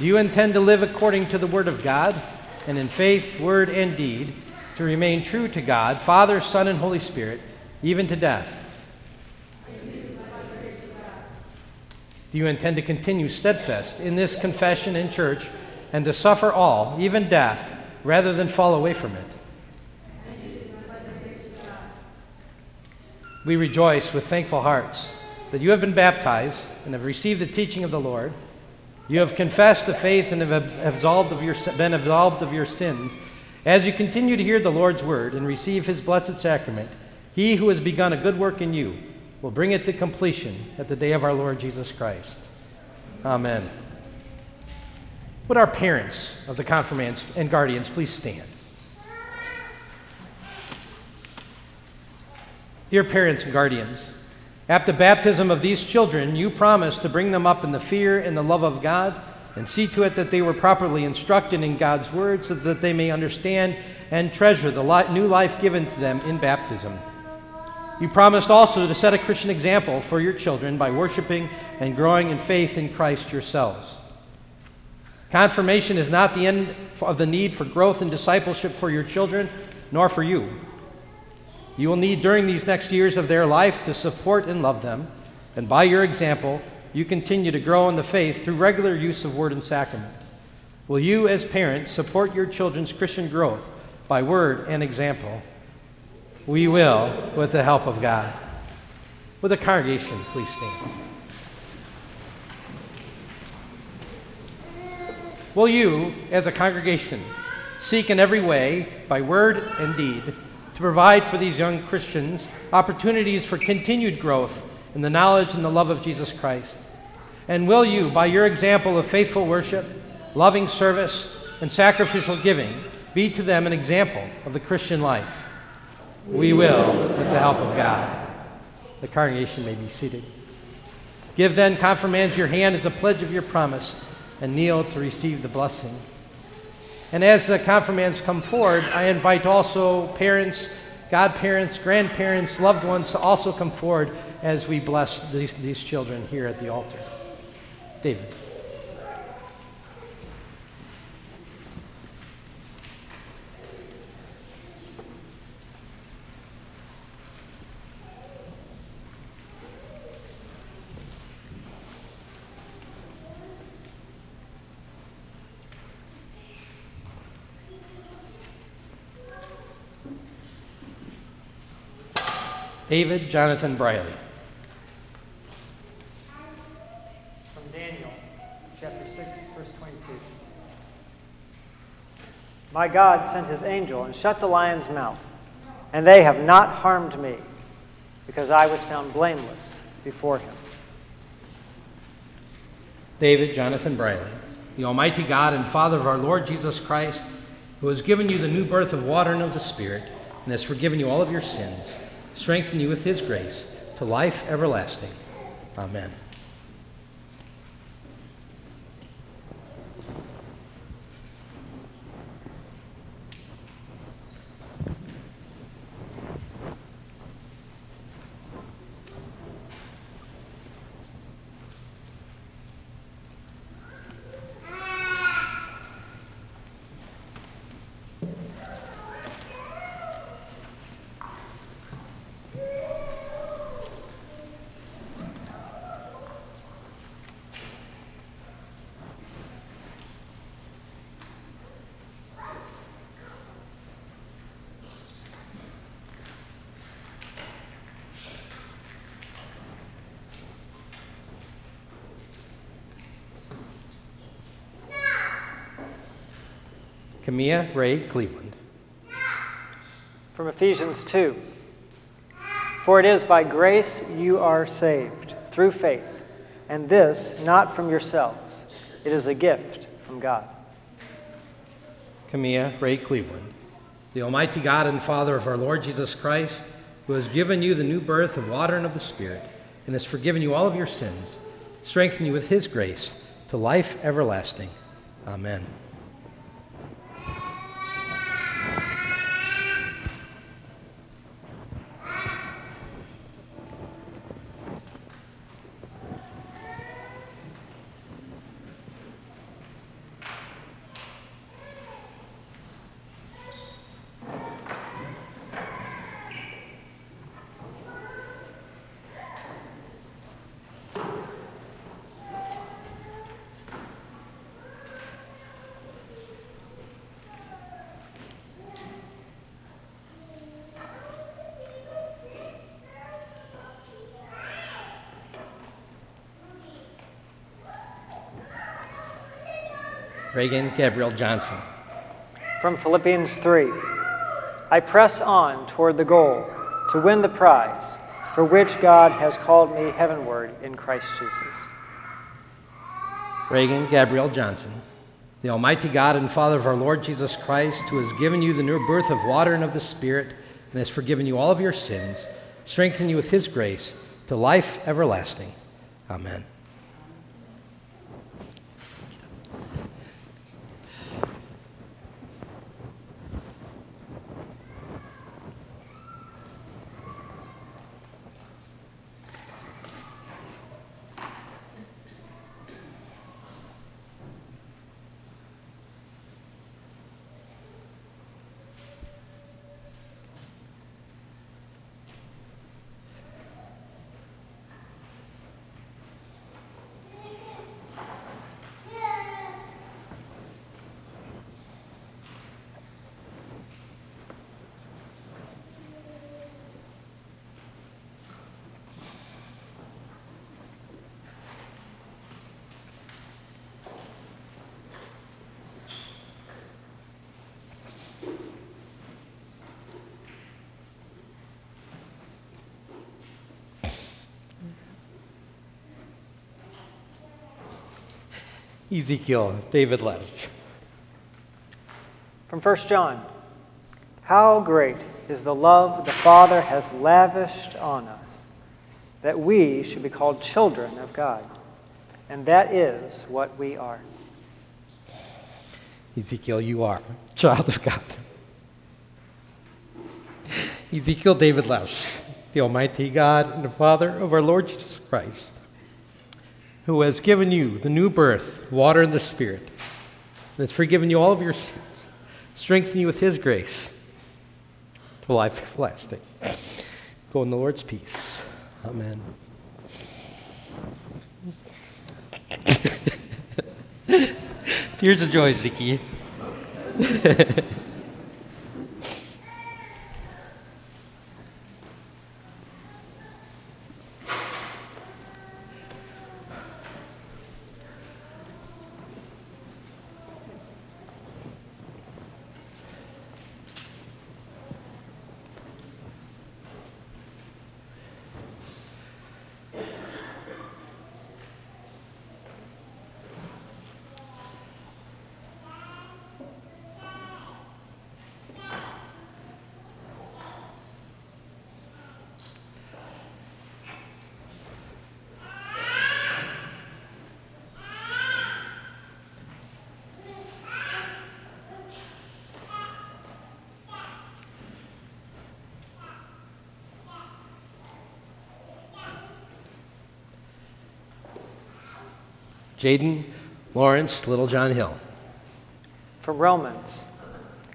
Do you intend to live according to the Word of God and in faith, word, and deed to remain true to God, Father, Son, and Holy Spirit, even to death? Do you intend to continue steadfast in this confession in church and to suffer all, even death, rather than fall away from it? We rejoice with thankful hearts that you have been baptized and have received the teaching of the Lord. You have confessed the faith and have absolved of your, been absolved of your sins. As you continue to hear the Lord's word and receive his blessed sacrament, he who has begun a good work in you will bring it to completion at the day of our Lord Jesus Christ. Amen. Would our parents of the confirmands and guardians please stand? Dear parents and guardians, at the baptism of these children, you promised to bring them up in the fear and the love of God and see to it that they were properly instructed in God's word so that they may understand and treasure the new life given to them in baptism. You promised also to set a Christian example for your children by worshiping and growing in faith in Christ yourselves. Confirmation is not the end of the need for growth and discipleship for your children, nor for you. You will need during these next years of their life to support and love them, and by your example, you continue to grow in the faith through regular use of word and sacrament. Will you, as parents, support your children's Christian growth by word and example? We will, with the help of God. With the congregation, please stand. Will you, as a congregation, seek in every way, by word and deed, to provide for these young Christians opportunities for continued growth in the knowledge and the love of Jesus Christ? And will you, by your example of faithful worship, loving service, and sacrificial giving, be to them an example of the Christian life? We will, with the help of God. The congregation may be seated. Give then, confirmand, your hand as a pledge of your promise, and kneel to receive the blessing. And as the confirmands come forward, I invite also parents, godparents, grandparents, loved ones to also come forward as we bless these, these children here at the altar. David. David Jonathan Briley. From Daniel chapter 6, verse 22. My God sent his angel and shut the lion's mouth, and they have not harmed me, because I was found blameless before him. David Jonathan Briley, the Almighty God and Father of our Lord Jesus Christ, who has given you the new birth of water and of the Spirit, and has forgiven you all of your sins strengthen you with his grace to life everlasting. Amen. Camilla Ray Cleveland. From Ephesians 2 For it is by grace you are saved, through faith, and this not from yourselves. It is a gift from God. Camilla Ray Cleveland. The Almighty God and Father of our Lord Jesus Christ, who has given you the new birth of water and of the Spirit, and has forgiven you all of your sins, strengthen you with his grace to life everlasting. Amen. Reagan Gabriel Johnson. From Philippians 3 I press on toward the goal to win the prize for which God has called me heavenward in Christ Jesus. Reagan Gabriel Johnson. The Almighty God and Father of our Lord Jesus Christ, who has given you the new birth of water and of the Spirit, and has forgiven you all of your sins, strengthen you with his grace to life everlasting. Amen. Ezekiel David Lesh. From 1 John How great is the love the Father has lavished on us, that we should be called children of God. And that is what we are. Ezekiel, you are a child of God. Ezekiel David Lesh, the Almighty God and the Father of our Lord Jesus Christ, who has given you the new birth, water and the Spirit, and has forgiven you all of your sins, strengthen you with His grace to life everlasting. Go in the Lord's peace. Amen. Tears of joy, Ziki. [laughs] Jaden Lawrence Littlejohn Hill. From Romans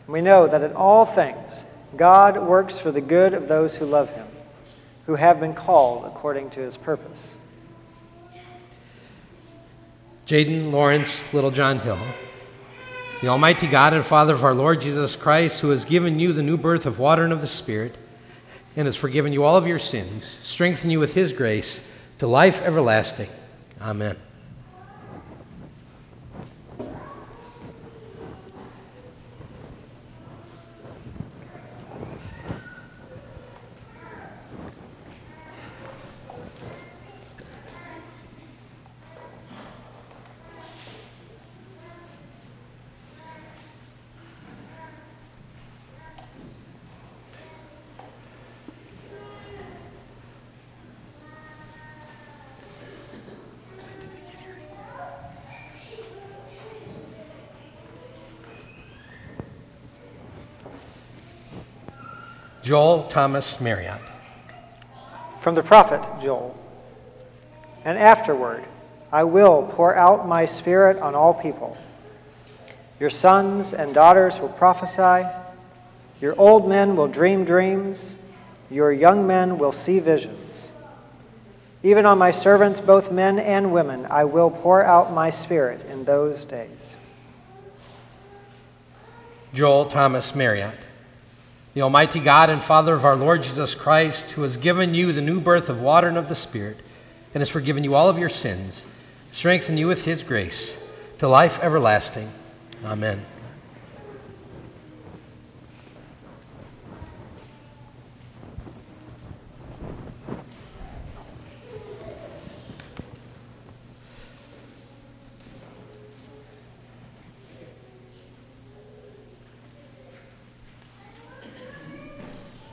We know that in all things God works for the good of those who love him, who have been called according to his purpose. Jaden Lawrence Littlejohn Hill. The Almighty God and Father of our Lord Jesus Christ, who has given you the new birth of water and of the Spirit, and has forgiven you all of your sins, strengthen you with his grace to life everlasting. Amen. Joel Thomas Marriott. From the prophet Joel And afterward, I will pour out my spirit on all people. Your sons and daughters will prophesy, your old men will dream dreams, your young men will see visions. Even on my servants, both men and women, I will pour out my spirit in those days. Joel Thomas Marriott the Almighty God and Father of our Lord Jesus Christ, who has given you the new birth of water and of the Spirit, and has forgiven you all of your sins, strengthen you with his grace to life everlasting. Amen.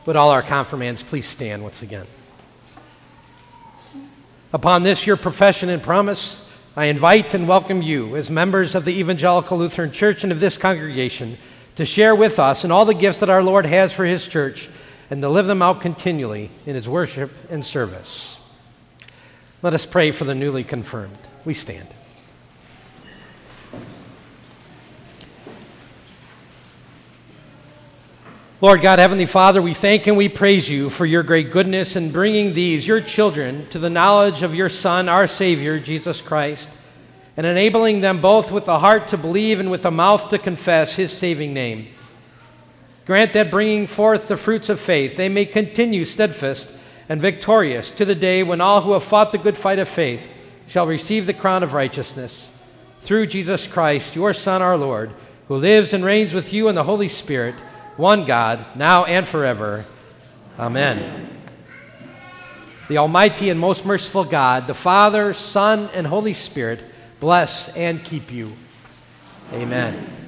Would all our confirmands please stand once again? Upon this, your profession and promise, I invite and welcome you as members of the Evangelical Lutheran Church and of this congregation to share with us in all the gifts that our Lord has for His church and to live them out continually in His worship and service. Let us pray for the newly confirmed. We stand. Lord God, Heavenly Father, we thank and we praise you for your great goodness in bringing these, your children, to the knowledge of your Son, our Savior, Jesus Christ, and enabling them both with the heart to believe and with the mouth to confess his saving name. Grant that bringing forth the fruits of faith, they may continue steadfast and victorious to the day when all who have fought the good fight of faith shall receive the crown of righteousness. Through Jesus Christ, your Son, our Lord, who lives and reigns with you in the Holy Spirit one God, now and forever. Amen. The Almighty and most merciful God, the Father, Son, and Holy Spirit, bless, and keep you. Amen.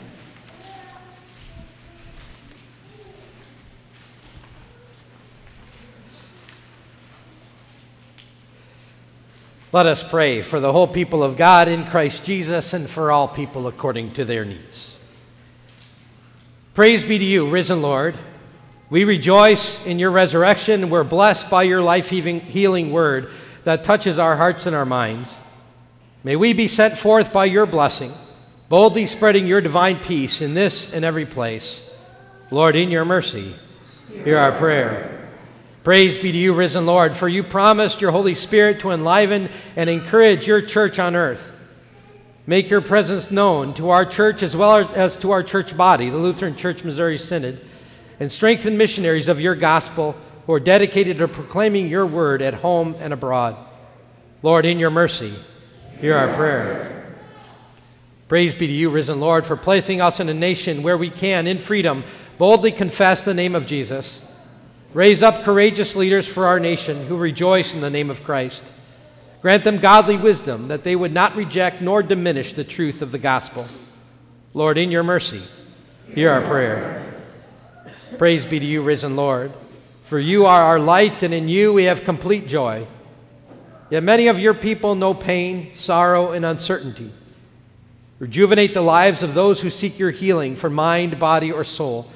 Let us pray for the whole people of God in Christ Jesus and for all people according to their needs. Praise be to you, risen Lord. We rejoice in your resurrection. We're blessed by your life healing word that touches our hearts and our minds. May we be sent forth by your blessing, boldly spreading your divine peace in this and every place. Lord, in your mercy, hear our prayer. Praise be to you, risen Lord, for you promised your Holy Spirit to enliven and encourage your church on earth. Make your presence known to our church as well as to our church body, the Lutheran Church Missouri Synod, and strengthen missionaries of your gospel who are dedicated to proclaiming your word at home and abroad. Lord, in your mercy, hear our prayer. Praise be to you, risen Lord, for placing us in a nation where we can, in freedom, boldly confess the name of Jesus Raise up courageous leaders for our nation who rejoice in the name of Christ. Grant them godly wisdom that they would not reject nor diminish the truth of the gospel. Lord, in your mercy, hear our prayer. Praise be to you, risen Lord, for you are our light, and in you we have complete joy. Yet many of your people know pain, sorrow, and uncertainty. Rejuvenate the lives of those who seek your healing for mind, body, or soul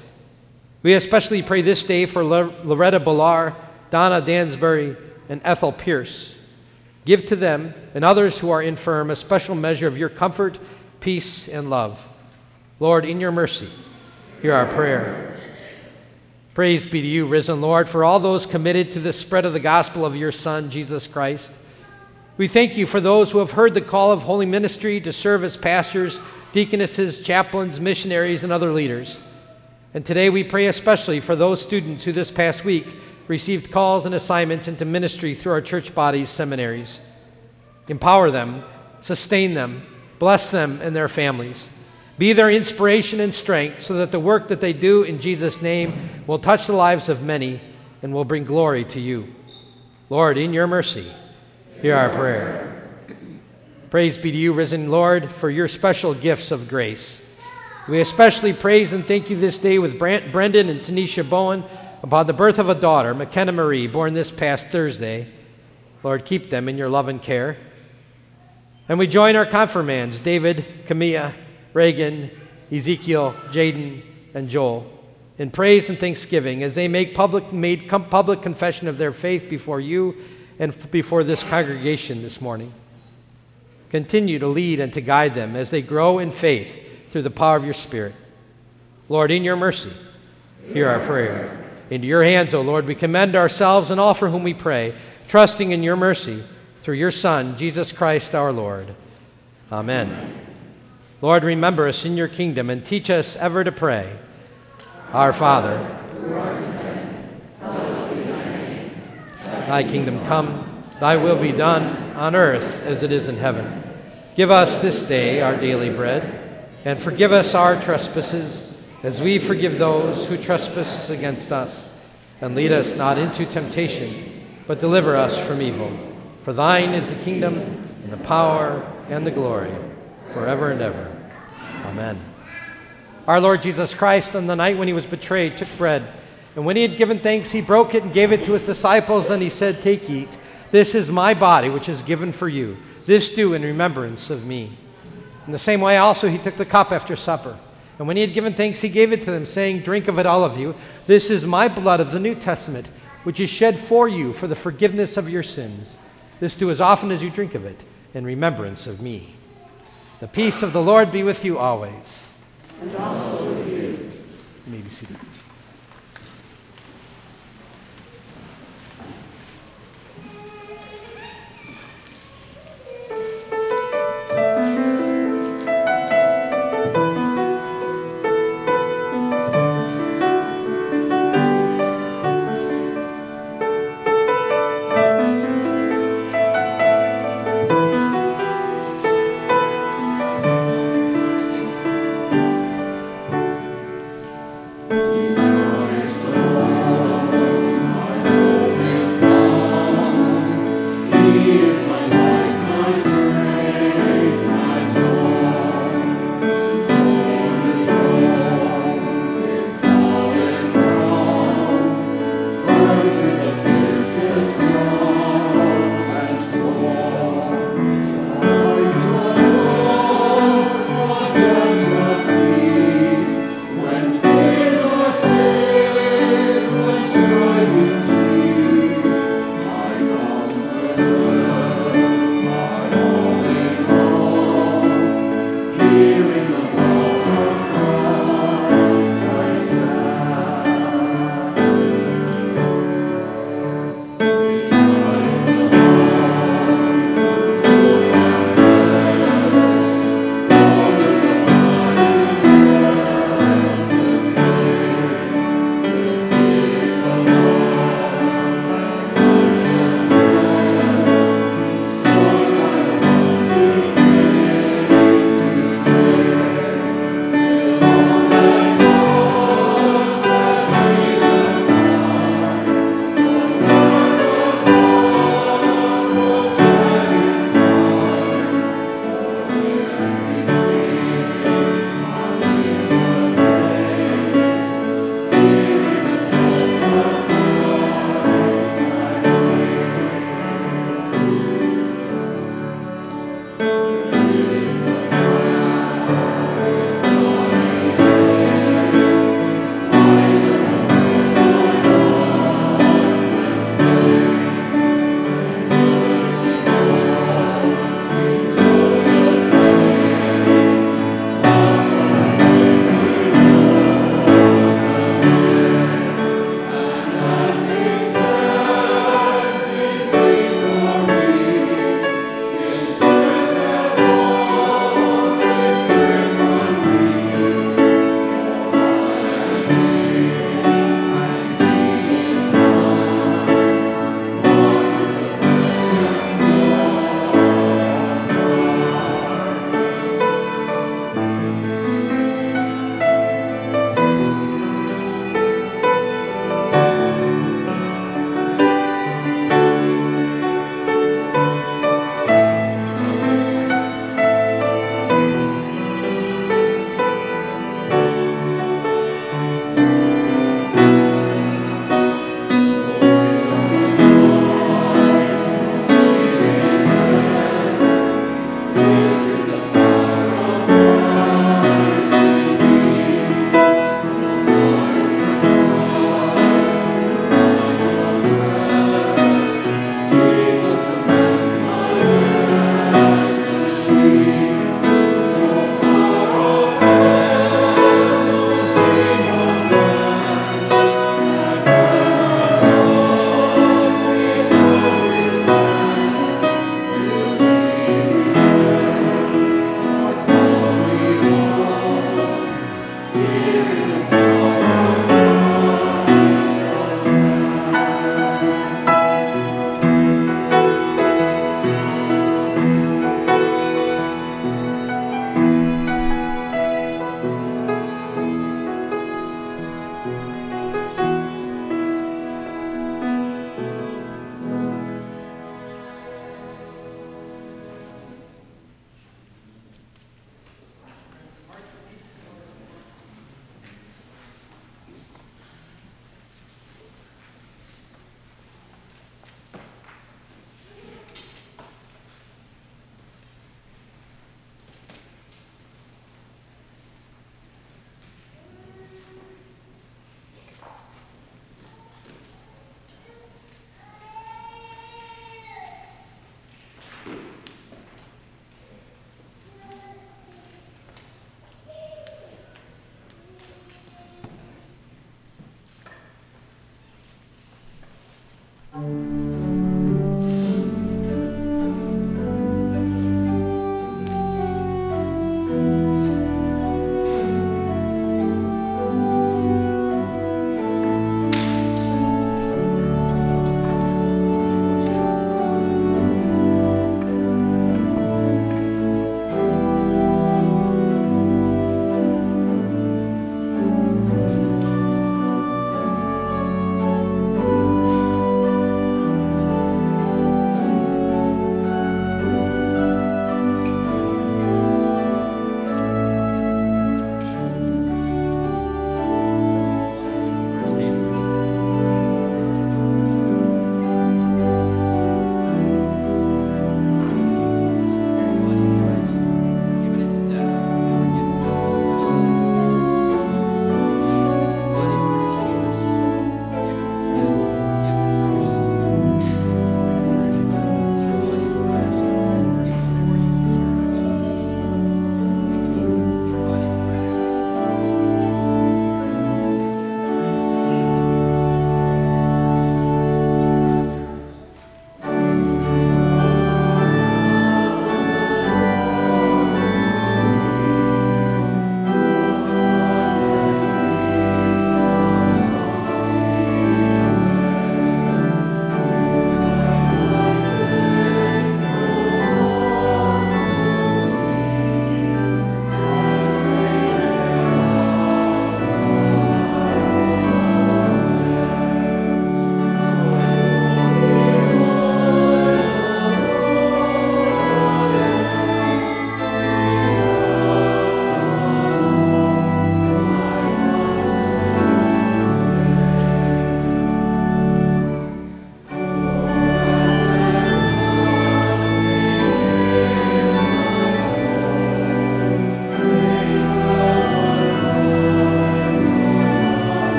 we especially pray this day for Loretta Ballar, Donna Dansbury, and Ethel Pierce. Give to them and others who are infirm a special measure of your comfort, peace, and love. Lord, in your mercy, hear our prayer. Praise be to you, risen Lord, for all those committed to the spread of the gospel of your Son, Jesus Christ. We thank you for those who have heard the call of holy ministry to serve as pastors, deaconesses, chaplains, missionaries, and other leaders. And today we pray especially for those students who this past week received calls and assignments into ministry through our church bodies, seminaries. Empower them, sustain them, bless them and their families. Be their inspiration and strength so that the work that they do in Jesus' name will touch the lives of many and will bring glory to you. Lord, in your mercy, hear our prayer. Praise be to you, risen Lord, for your special gifts of grace. We especially praise and thank you this day with Brent, Brendan and Tanisha Bowen about the birth of a daughter, McKenna Marie, born this past Thursday. Lord, keep them in your love and care. And we join our confirmands, David, Camilla, Reagan, Ezekiel, Jaden, and Joel, in praise and thanksgiving as they make public, made public confession of their faith before you and before this congregation this morning. Continue to lead and to guide them as they grow in faith through the power of your Spirit. Lord, in your mercy, hear our prayer. Into your hands, O Lord, we commend ourselves and all for whom we pray, trusting in your mercy through your Son, Jesus Christ our Lord. Amen. Lord, remember us in your kingdom and teach us ever to pray. Our Father, thy kingdom come, thy will be done on earth as it is in heaven. Give us this day our daily bread and forgive us our trespasses, as we forgive those who trespass against us. And lead us not into temptation, but deliver us from evil. For thine is the kingdom, and the power, and the glory, forever and ever. Amen. Our Lord Jesus Christ, on the night when he was betrayed, took bread. And when he had given thanks, he broke it and gave it to his disciples, and he said, Take, eat. This is my body, which is given for you. This do in remembrance of me. In the same way, also, he took the cup after supper. And when he had given thanks, he gave it to them, saying, Drink of it, all of you. This is my blood of the New Testament, which is shed for you for the forgiveness of your sins. This do as often as you drink of it in remembrance of me. The peace of the Lord be with you always. And also with you. You may be seated.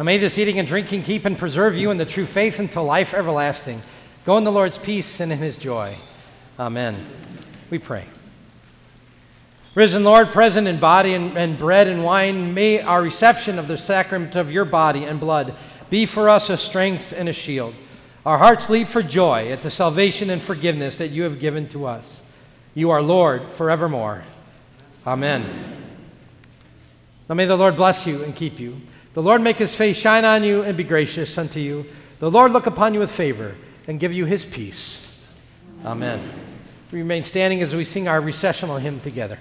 Now may this eating and drinking keep and preserve you in the true faith until life everlasting. Go in the Lord's peace and in his joy. Amen. We pray. Risen Lord, present in body and, and bread and wine, may our reception of the sacrament of your body and blood be for us a strength and a shield. Our hearts leap for joy at the salvation and forgiveness that you have given to us. You are Lord forevermore. Amen. Now may the Lord bless you and keep you. The Lord make his face shine on you and be gracious unto you. The Lord look upon you with favor and give you his peace. Amen. We remain standing as we sing our recessional hymn together.